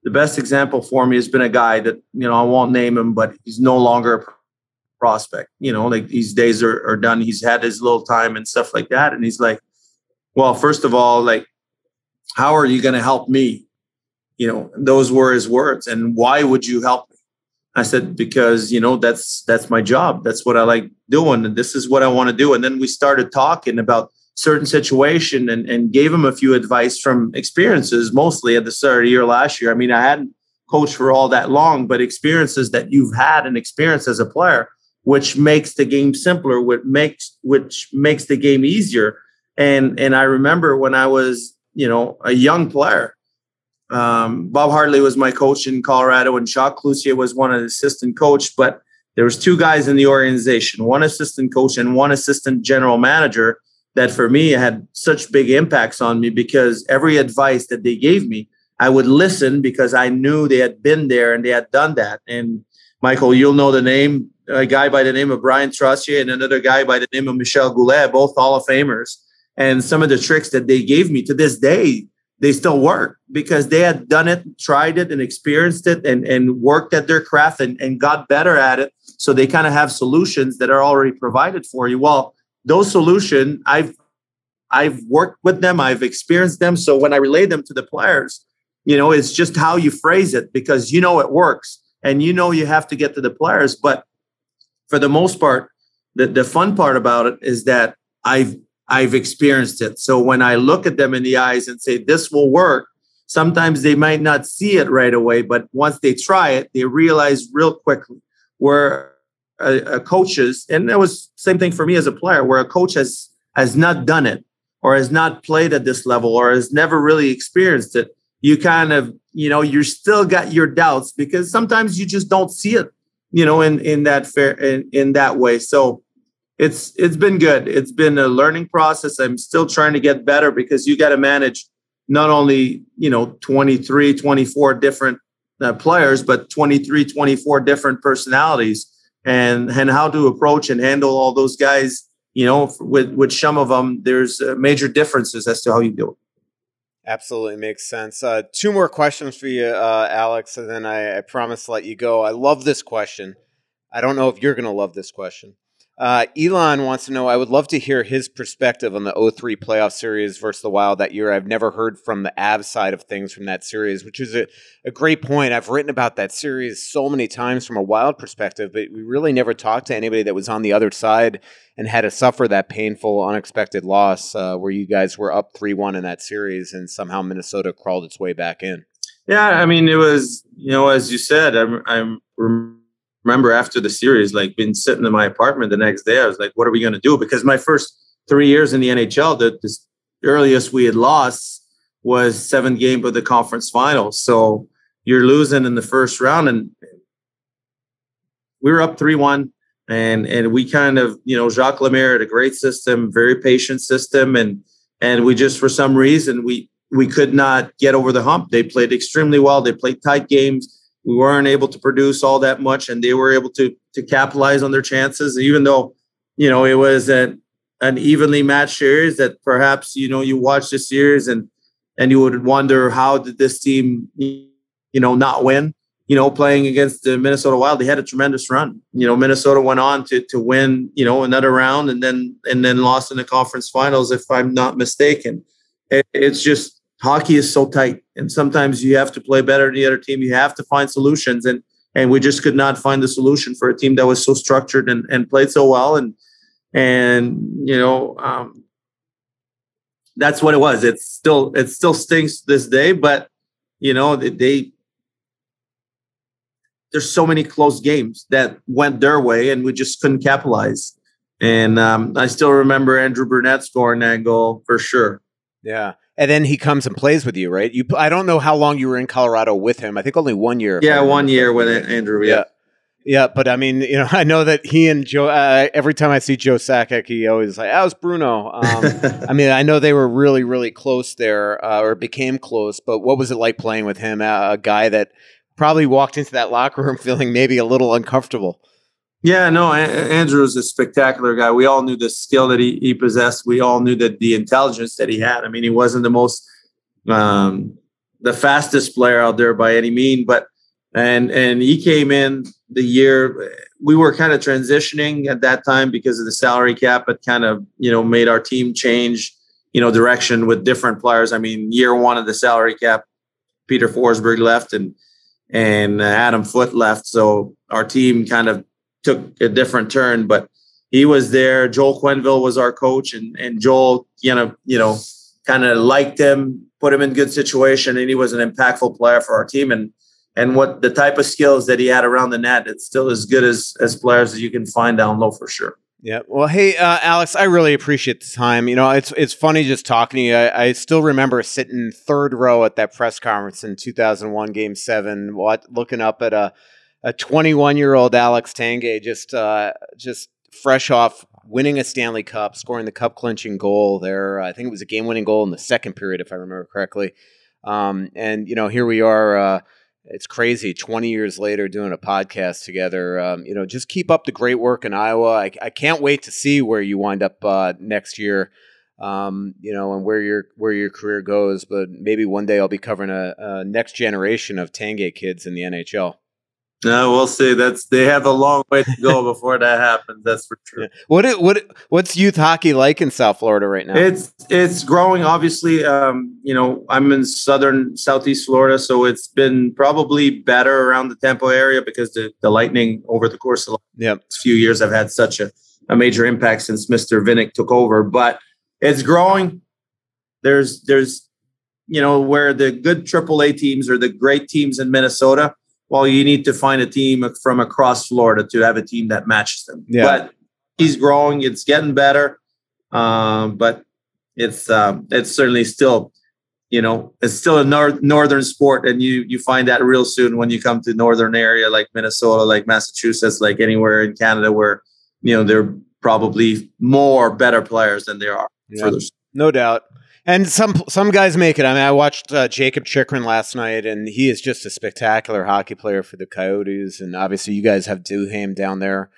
the best example for me has been a guy that you know I won't name him, but he's no longer a prospect. You know, like these days are, are done. He's had his little time and stuff like that, and he's like, well, first of all, like, how are you going to help me? You know, those were his words, and why would you help me? I said, because you know that's that's my job. That's what I like doing, and this is what I want to do. And then we started talking about certain situation and, and gave him a few advice from experiences, mostly at the start of the year last year. I mean, I hadn't coached for all that long, but experiences that you've had and experience as a player, which makes the game simpler, which makes which makes the game easier. And and I remember when I was, you know, a young player, um, Bob Hartley was my coach in Colorado, and Jacques Cloutier was one of the assistant coach. But there was two guys in the organization, one assistant coach and one assistant general manager, that for me had such big impacts on me because every advice that they gave me, I would listen because I knew they had been there and they had done that. And Michael, you'll know the name, a guy by the name of Bryan Trottier and another guy by the name of Michel Goulet, both Hall of Famers. And some of the tricks that they gave me to this day, they still work because they had done it, tried it, and experienced it and, and worked at their craft and, and got better at it. So they kind of have solutions that are already provided for you. Well, those solutions, I've I've worked with them, I've experienced them. So when I relay them to the players, you know, it's just how you phrase it because you know it works and you know you have to get to the players. But for the most part, the, the fun part about it is that I've I've experienced it. So when I look at them in the eyes and say, this will work, sometimes they might not see it right away, but once they try it, they realize real quickly where a, a coaches, and that was same thing for me as a player, where a coach has has not done it or has not played at this level or has never really experienced it, you kind of, you know, you're still got your doubts because sometimes you just don't see it you know, in in that fair in, in that way. So it's it's been good. It's been a learning process. I'm still trying to get better because you got to manage not only, you know, 23, 24 different uh, players, but 23, 24 different personalities and and how to approach and handle all those guys. You know, with with some of them, there's uh, major differences as to how you do it. Absolutely makes sense. Uh, two more questions for you, uh, Alex, and then I, I, promise to let you go. I love this question. I don't know if you're going to love this question. Uh, Elon wants to know I would love to hear his perspective on the 03 playoff series versus the Wild that year. I've never heard from the Avs side of things from that series, which is a, a great point. I've written about that series so many times from a Wild perspective, but we really never talked to anybody that was on the other side and had to suffer that painful, unexpected loss uh, where you guys were up 3 1 in that series and somehow Minnesota crawled its way back in. Yeah, I mean, it was, you know, as you said, I'm, I'm remember after the series, like being sitting in my apartment the next day, I was like, what are we going to do? Because my first three years in the NHL, the, the earliest we had lost was seven game of the conference finals. So you're losing in the first round and we were up 3-1 and and we kind of, you know, Jacques Lemaire had a great system, very patient system and and we just for some reason we we could not get over the hump. They played extremely well. They played tight games we weren't able to produce all that much, and they were able to to capitalize on their chances. Even though, you know, it was an an evenly matched series that perhaps you know you watch the series and and you would wonder how did this team you know not win you know playing against the minnesota wild they had a tremendous run you know minnesota went on to to win you know another round and then and then lost in the conference finals if i'm not mistaken it, it's just hockey is so tight and sometimes you have to play better than the other team. You have to find solutions and and we just could not find the solution for a team that was so structured and, and played so well and and you know um, that's what it was. It's still it still stinks this day but you know they, there's so many close games that went their way and we just couldn't capitalize. And um, i still remember andrew brunette scoring that goal for sure. Yeah and then he comes and plays with you, right? You, I don't know how long you were in Colorado with him. I think only one year. Yeah, one year with Andrew. Yeah. yeah. yeah. but I mean, you know, I know that he and Joe. Uh, every time I see Joe Sakic, he always like, "How's Bruno?" Um, I mean, I know they were really, really close there, uh, or became close. But what was it like playing with him? Uh, a guy that probably walked into that locker room feeling maybe a little uncomfortable. Yeah, no, Andrew is a spectacular guy. We all knew the skill that he, he possessed. We all knew that the intelligence that he had. I mean, he wasn't the most, um, the fastest player out there by any mean, but and and he came in the year we were kind of transitioning at that time because of the salary cap. It kind of you know made our team change, you know, direction with different players. I mean, year one of the salary cap, Peter Forsberg left and and Adam Foote left, so our team kind of took a different turn, but he was there. Joel Quenneville was our coach, and and Joel, you know, you know, kind of liked him, put him in good situation, and he was an impactful player for our team. And and what the type of skills that he had around the net, it's still as good as as players as you can find down low for sure. Yeah. Well, hey, uh, Alex, I really appreciate the time. You know, it's it's funny just talking to you. I, I, still remember sitting third row at that press conference in 2001, Game Seven, what, looking up at a a 21 year old Alex Tanguay just uh, just fresh off winning a Stanley Cup, scoring the cup clinching goal there. I think it was a game winning goal in the second period, if I remember correctly. Um, and you know, here we are. Uh, it's crazy. Twenty years later, doing a podcast together. Um, you know, just keep up the great work in Iowa. I, I can't wait to see where you wind up uh, next year. Um, you know, and where your where your career goes. But maybe one day I'll be covering a, a next generation of Tanguay kids in the NHL. No, we'll see. That's they have a long way to go before that happens. That's for sure. Yeah. What what what's youth hockey like in South Florida right now? It's it's growing. Obviously, um, you know, I'm in southern southeast Florida, so it's been probably better around the Tampa area because the, the Lightning over the course of the yep. few years have had such a, a major impact since Mr. Vinik took over. But it's growing. There's there's you know where the good AAA teams or the great teams in Minnesota well, you need to find a team from across Florida to have a team that matches them. Yeah. But he's growing; it's getting better, um, but it's um, it's certainly still you know, it's still a nor- northern sport, and you you find that real soon when you come to northern area like Minnesota, like Massachusetts, like anywhere in Canada where you know they're probably more better players than there are Yeah. further. No doubt. And some some guys make it. I mean, I watched uh, Jakob Chychrun last night, and he is just a spectacular hockey player for the Coyotes. And obviously, you guys have Duhaime down there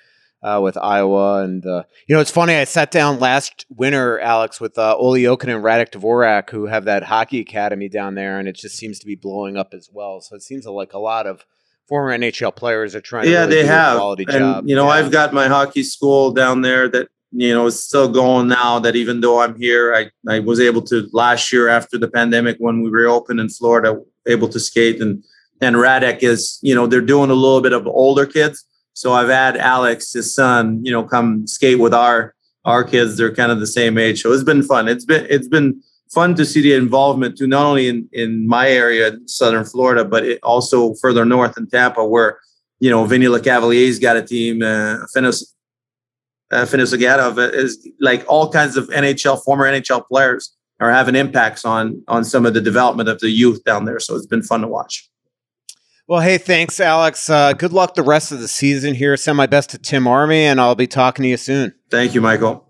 uh, with Iowa. And uh, you know, it's funny. I sat down last winter, Alex, with uh, Olli Jokinen and Radek Dvorak, who have that hockey academy down there, and it just seems to be blowing up as well. So it seems like a lot of former NHL players are trying. yeah to really they do a have quality and job. you know Yeah. i've got my hockey school down there that you know it's still going now that even though i'm here i i was able to last year after the pandemic when we reopened in florida able to skate and and radek is you know they're doing a little bit of older kids. So i've had alex his son you know come skate with our our kids. They're kind of the same age. So it's been fun. It's been it's been fun to see the involvement too not only in in my area southern florida but it also further north in tampa where you know, Vinny Lecavalier's got a team. Uh, uh, Finis is like all kinds of NHL, former NHL players are having impacts on on some of the development of the youth down there. So it's been fun to watch. Well, hey, thanks, Alex. Uh, good luck the rest of the season here. Send my best to Tim Army, and I'll be talking to you soon. Thank you, Michael.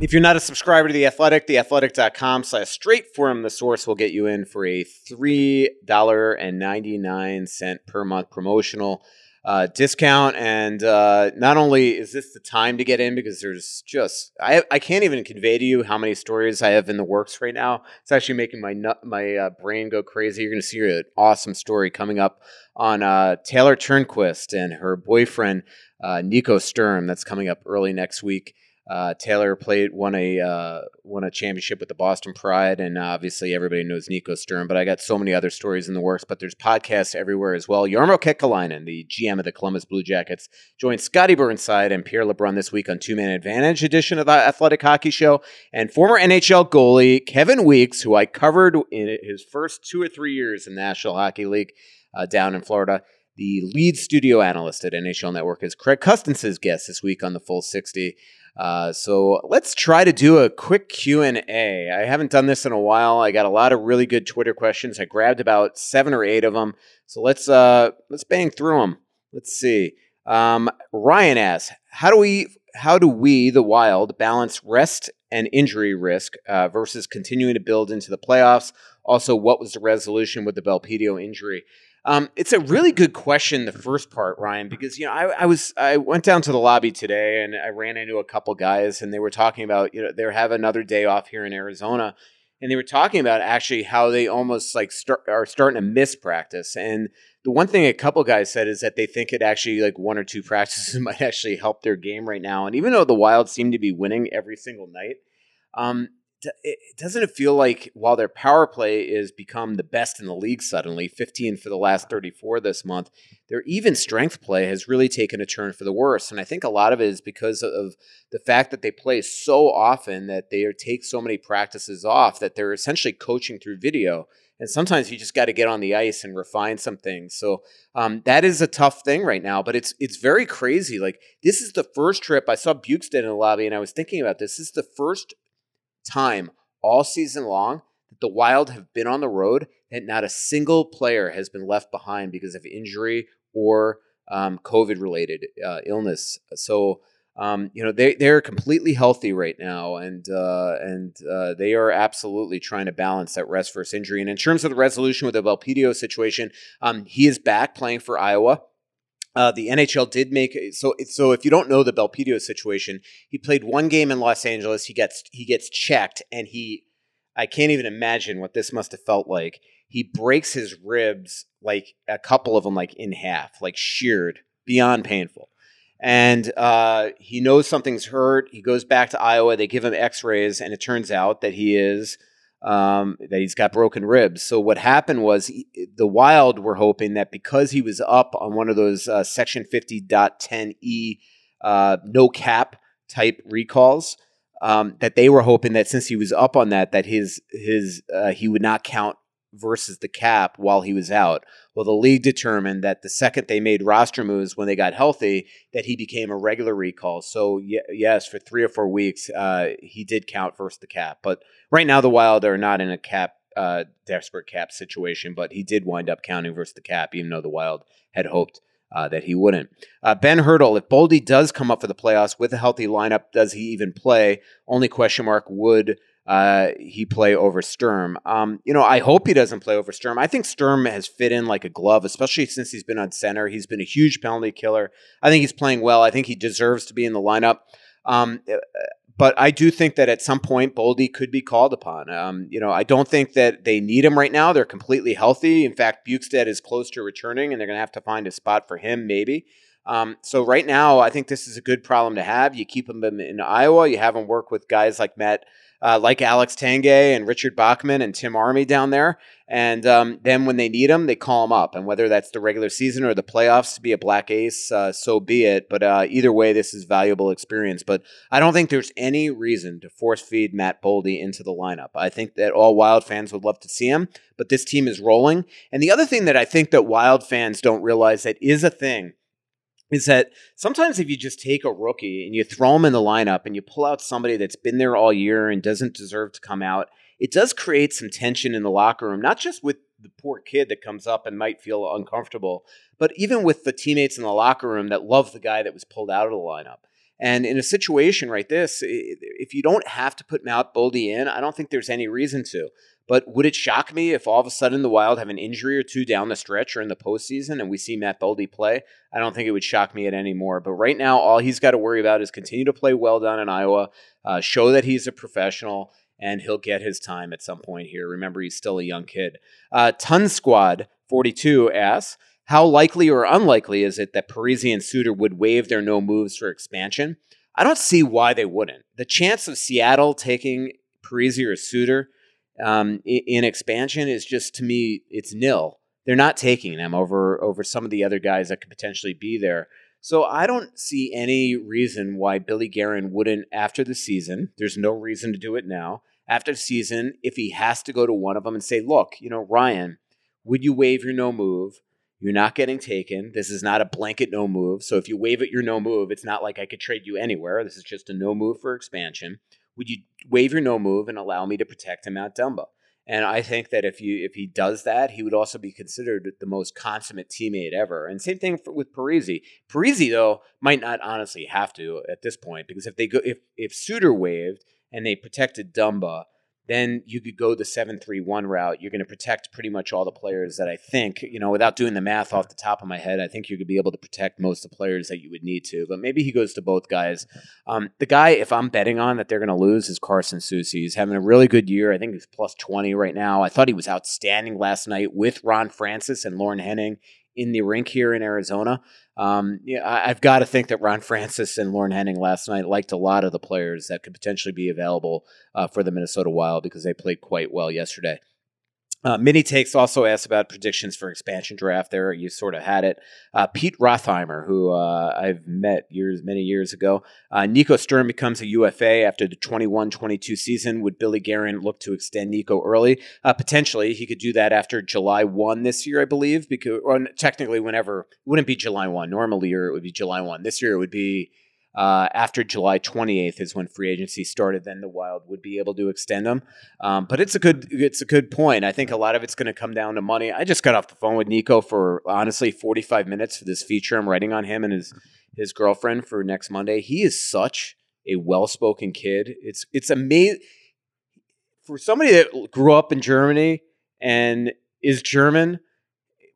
If you're not a subscriber to The Athletic, theathletic.com slash straight forum, the source will get you in for a $3.99 per month promotional uh, discount. And uh, not only is this the time to get in because there's just, I, I can't even convey to you how many stories I have in the works right now. It's actually making my, nut, my uh, brain go crazy. You're going to see an awesome story coming up on uh, Taylor Turnquist and her boyfriend, uh, Nico Sturm. That's coming up early next week. Uh, Taylor played won a uh, won a championship with the Boston Pride, and obviously everybody knows Nico Sturm. But I got so many other stories in the works. But there's podcasts everywhere as well. Jarmo Kekäläinen, the GM of the Columbus Blue Jackets, joined Scotty Burnside and Pierre LeBrun this week on Two Man Advantage edition of the Athletic Hockey Show, and former NHL goalie Kevin Weeks, who I covered in his first two or three years in the National Hockey League uh, down in Florida. The lead studio analyst at NHL Network is Craig Custance' guest this week on the Full 60. Uh, so let's try to do a quick q&a i haven't done this in a while. I got a lot of really good twitter questions. I grabbed about seven or eight of them so let's uh let's bang through them let's see. Um, ryan asks how do we how do we the wild balance rest and injury risk uh, versus continuing to build into the playoffs? Also what was the resolution with the belpedio injury um, it's a really good question, the first part, Ryan, because you know I, I, was I went down to the lobby today and I ran into a couple guys and they were talking about you know they have another day off here in Arizona, and they were talking about actually how they almost like start are starting to miss practice. And the one thing a couple guys said is that they think it actually like one or two practices might actually help their game right now. And even though the Wild seem to be winning every single night, um, it doesn't it feel like while their power play is become the best in the league suddenly 15 for the last 34 this month their even strength play has really taken a turn for the worse. And i think a lot of it is because of the fact that they play so often that they take so many practices off that they're essentially coaching through video. And sometimes you just got to get on the ice and refine some things. So um, that is a tough thing right now but it's it's very crazy. Like this is the first trip. I saw bjugstad in the lobby and i was thinking about this. This is the first time all season long that the Wild have been on the road and not a single player has been left behind because of injury or um, COVID related uh, illness. So Um, you know they they're completely healthy right now, and uh, and uh, they are absolutely trying to balance that rest versus injury. And in terms of the resolution with the Belpedio situation, um, he is back playing for Iowa. Uh, the NHL did make so. So if you don't know the Belpedio situation, he played one game in Los Angeles. He gets he gets checked, and he I can't even imagine what this must have felt like. He breaks his ribs like a couple of them like in half, like sheared, beyond painful. And uh, he knows something's hurt. He goes back to Iowa. They give him X-rays, and it turns out that he is um, that he's got broken ribs. So what happened was he, the Wild were hoping that because he was up on one of those uh, Section 50.10e uh, no cap type recalls, um, that they were hoping that since he was up on that, that his his uh, he would not count versus the cap while he was out. Well, the league determined that the second they made roster moves when they got healthy, that he became a regular recall. So y- yes, for three or four weeks, uh, he did count versus the cap. But right now, the Wild are not in a cap uh, desperate cap situation, but he did wind up counting versus the cap, even though the Wild had hoped. Uh, that he wouldn't. Uh, ben Hurdle, if Boldy does come up for the playoffs with a healthy lineup, does he even play? Only question mark would uh, he play over Sturm. Um, you know, I hope he doesn't play over Sturm. I think Sturm has fit in like a glove, especially since he's been on center. He's been a huge penalty killer. I think he's playing well. I think he deserves to be in the lineup. Um, uh, but I do think that at some point Boldy could be called upon. Um, you know, I don't think that they need him right now. They're completely healthy. In fact, Bjugstad is close to returning, and they're going to have to find a spot for him, maybe. Um, so right now, I think this is a good problem to have. You keep him in Iowa. You have him work with guys like Matt uh, like Alex Tanguay and Richard Bachman and Tim Army down there. And um, then when they need him, they call him up. And whether that's the regular season or the playoffs to be a black ace, uh, so be it. But uh, either way, this is valuable experience. But I don't think there's any reason to force feed Matt Boldy into the lineup. I think that all Wild fans would love to see him, but this team is rolling. And the other thing that I think that Wild fans don't realize that is a thing is that sometimes if you just take a rookie and you throw him in the lineup and you pull out somebody that's been there all year and doesn't deserve to come out, it does create some tension in the locker room, not just with the poor kid that comes up and might feel uncomfortable, but even with the teammates in the locker room that love the guy that was pulled out of the lineup. And in a situation like this, if you don't have to put Matt Boldy in, I don't think there's any reason to. But would it shock me if all of a sudden the Wild have an injury or two down the stretch or in the postseason and we see Matt Boldy play? I don't think it would shock me at any more. But right now, all he's got to worry about is continue to play well down in Iowa, uh, show that he's a professional, and he'll get his time at some point here. Remember, he's still a young kid. Uh, Ton Squad 42 asks, how likely or unlikely is it that Parise and Suter would waive their no moves for expansion? I don't see why they wouldn't. The chance of Seattle taking Parise or Suter um, in, expansion is just to me it's nil. They're not taking them over over some of the other guys that could potentially be there. So I don't see any reason why Billy Guerin wouldn't after the season. There's no reason to do it now. After the season, if he has to go to one of them and say, "Look, you know, Ryan, would you waive your no move?" You're not getting taken. This is not a blanket no move. So if you waive it, your no move, it's not like I could trade you anywhere. This is just a no move for expansion would you waive your no move and allow me to protect him at Dumba? And I think that if you if he does that, he would also be considered the most consummate teammate ever. And same thing for, with Parise. Parise though might not honestly have to at this point because if they go if if Suter waived and they protected Dumba, then you could go the 7-3-1 route. You're going to protect pretty much all the players that I think, you know, without doing the math off the top of my head, I think you could be able to protect most of the players that you would need to. But maybe he goes to both guys. Um, the guy, if I'm betting on that they're going to lose, is Carson Soucy. He's having a really good year. I think he's plus 20 right now. I thought he was outstanding last night with Ron Francis and Lorne Henning in the rink here in Arizona. Um, yeah, I, have got to think that Ron Francis and Lorne Henning last night liked a lot of the players that could potentially be available uh, for the Minnesota Wild because they played quite well yesterday. Uh, Mini Takes also asked about predictions for expansion draft. There, you sort of had it. Uh, Pete Rothheimer, who uh, I've met years, many years ago. Uh, Nico Sturm becomes a UFA after the 21-22 season. Would Billy Guerin look to extend Nico early? Uh, potentially, he could do that after July 1 this year, I believe. Because, or technically, whenever it wouldn't be July 1. Normally, or it would be July 1. This year, it would be uh, after July 28th is when free agency started. Then the Wild would be able to extend them. Um, but it's a good it's a good point. I think a lot of it's going to come down to money. I just got off the phone with Nico for honestly 45 minutes for this feature I'm writing on him and his his girlfriend for next Monday. He is such a well-spoken kid. It's it's amazing for somebody that grew up in Germany and is German.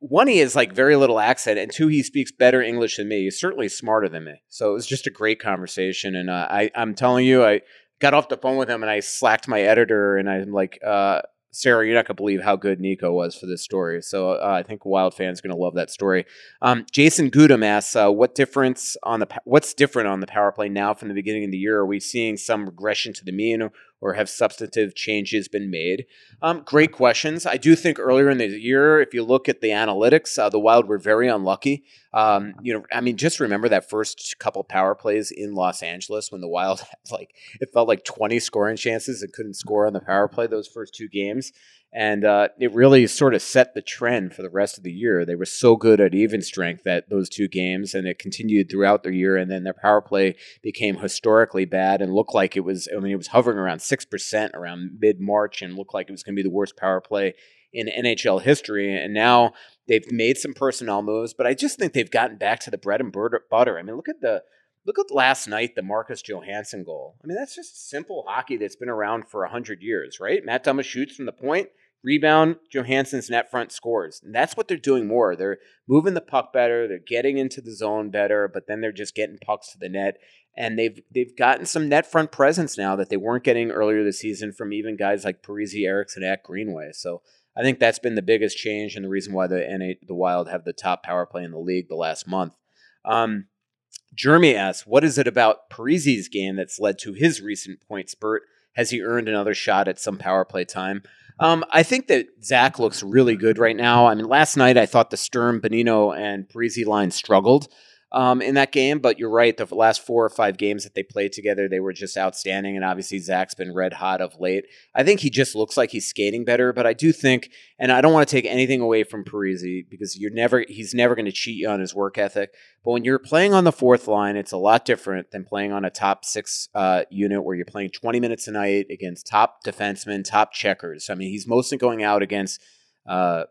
One, he has like very little accent, and two, he speaks better English than me. He's certainly smarter than me. So it was just a great conversation, and uh, I I'm telling you, I got off the phone with him and I slacked my editor, and I'm like, uh, Sarah, you're not to believe how good Nico was for this story. So uh, I think Wild fans are to love that story. Um, Jason Gudam asks, uh, "What difference on the what's different on the power play now from the beginning of the year? Are we seeing some regression to the mean, or have substantive changes been made?" Um, great questions. I do think earlier in the year, if you look at the analytics, uh, the Wild were very unlucky. Um, you know, I mean, just remember that first couple power plays in Los Angeles when the Wild had like it felt like 20 scoring chances and couldn't score on the power play those first two games. And uh, it really sort of set the trend for the rest of the year. They were so good at even strength at those two games, and it continued throughout the year. And then their power play became historically bad and looked like it was, I mean, it was hovering around 6% around mid March and looked like it was going to be the worst power play in NHL history. And now they've made some personnel moves, but I just think they've gotten back to the bread and butter. I mean, look at the look at last night the Marcus Johansson goal. I mean, that's just simple hockey that's been around for hundred years, right? Matt Dumba shoots from the point, rebound, Johansson's net front scores. And that's what they're doing more. They're moving the puck better, they're getting into the zone better, but then they're just getting pucks to the net. And they've they've gotten some net front presence now that they weren't getting earlier this season from even guys like Parise, Eriksson, at Greenway. So I think that's been the biggest change and the reason why the NA, the Wild have the top power play in the league the last month. Um, Jeremy asks, "What is it about Parise's game that's led to his recent point spurt? Has he earned another shot at some power play time?" Um, I think that Zach looks really good right now. I mean, last night I thought the Sturm, Bonino, and Parise line struggled um, in that game. But you're right. The last four or five games that they played together, they were just outstanding. And obviously, Zach's been red hot of late. I think he just looks like he's skating better. But I do think, and I don't want to take anything away from Parise because you're never, he's never going to cheat you on his work ethic. But when you're playing on the fourth line, it's a lot different than playing on a top six uh, unit where you're playing 20 minutes a night against top defensemen, top checkers. I mean, he's mostly going out against. Uh,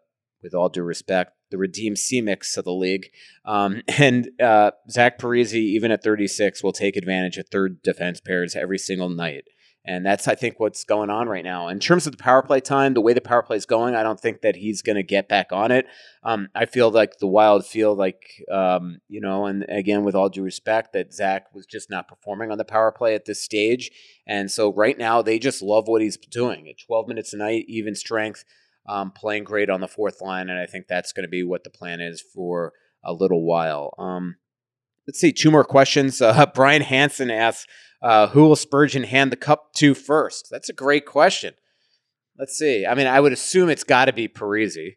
with all due respect, the redeemed C-mix of the league. Um, and uh, Zach Parise, even at 36, will take advantage of third defense pairs every single night. And that's, I think, what's going on right now. In terms of the power play time, the way the power play is going, I don't think that he's going to get back on it. Um, I feel like the Wild feel like, um, you know, and again, with all due respect, that Zach was just not performing on the power play at this stage. And so right now, they just love what he's doing. At 12 minutes a night, even strength, um, playing great on the fourth line, and I think that's going to be what the plan is for a little while. Um, let's see, two more questions. Uh, Brian Hanson asks, uh, "Who will Spurgeon hand the cup to first? That's a great question. Let's see. I mean, I would assume it's got to be Parise,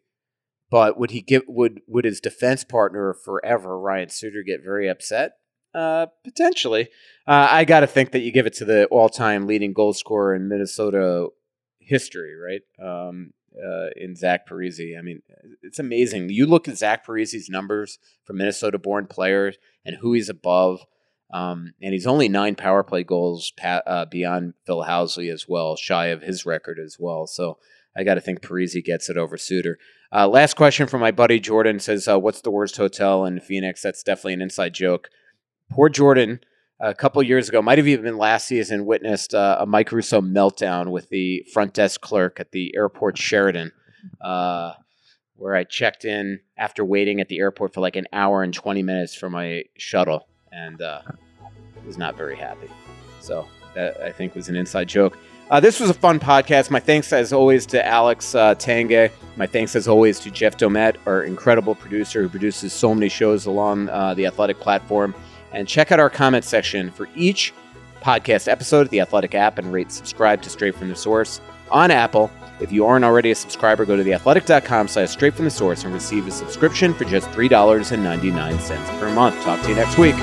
but would he give would would his defense partner forever Ryan Suter get very upset? Uh, potentially. Uh, I got to think that you give it to the all-time leading goal scorer in Minnesota history, right? Um, uh, in Zach Parise. I mean, it's amazing. You look at Zach Parise's numbers for Minnesota-born players and who he's above, um, and he's only nine power play goals pa- uh, beyond Phil Housley as well, shy of his record as well. So I got to think Parise gets it over Suter. Uh, last question from my buddy Jordan says, uh, "What's the worst hotel in Phoenix?" That's definitely an inside joke. Poor Jordan a couple years ago, might have even been last season, witnessed uh, a Mike Russo meltdown with the front desk clerk at the airport Sheraton, uh, where I checked in after waiting at the airport for like an hour and 20 minutes for my shuttle and uh, was not very happy. So that I think was an inside joke. Uh, this was a fun podcast. My thanks, as always, to Alex uh, Tanguay. My thanks, as always, to Jeff Domet, our incredible producer who produces so many shows along uh, the athletic platform and check out our comment section for each podcast episode of the Athletic app and rate subscribe to Straight from the Source on Apple. If you aren't already a subscriber, go to theathletic.com slash straight from the source and receive a subscription for just $3.99 per month. Talk to you next week.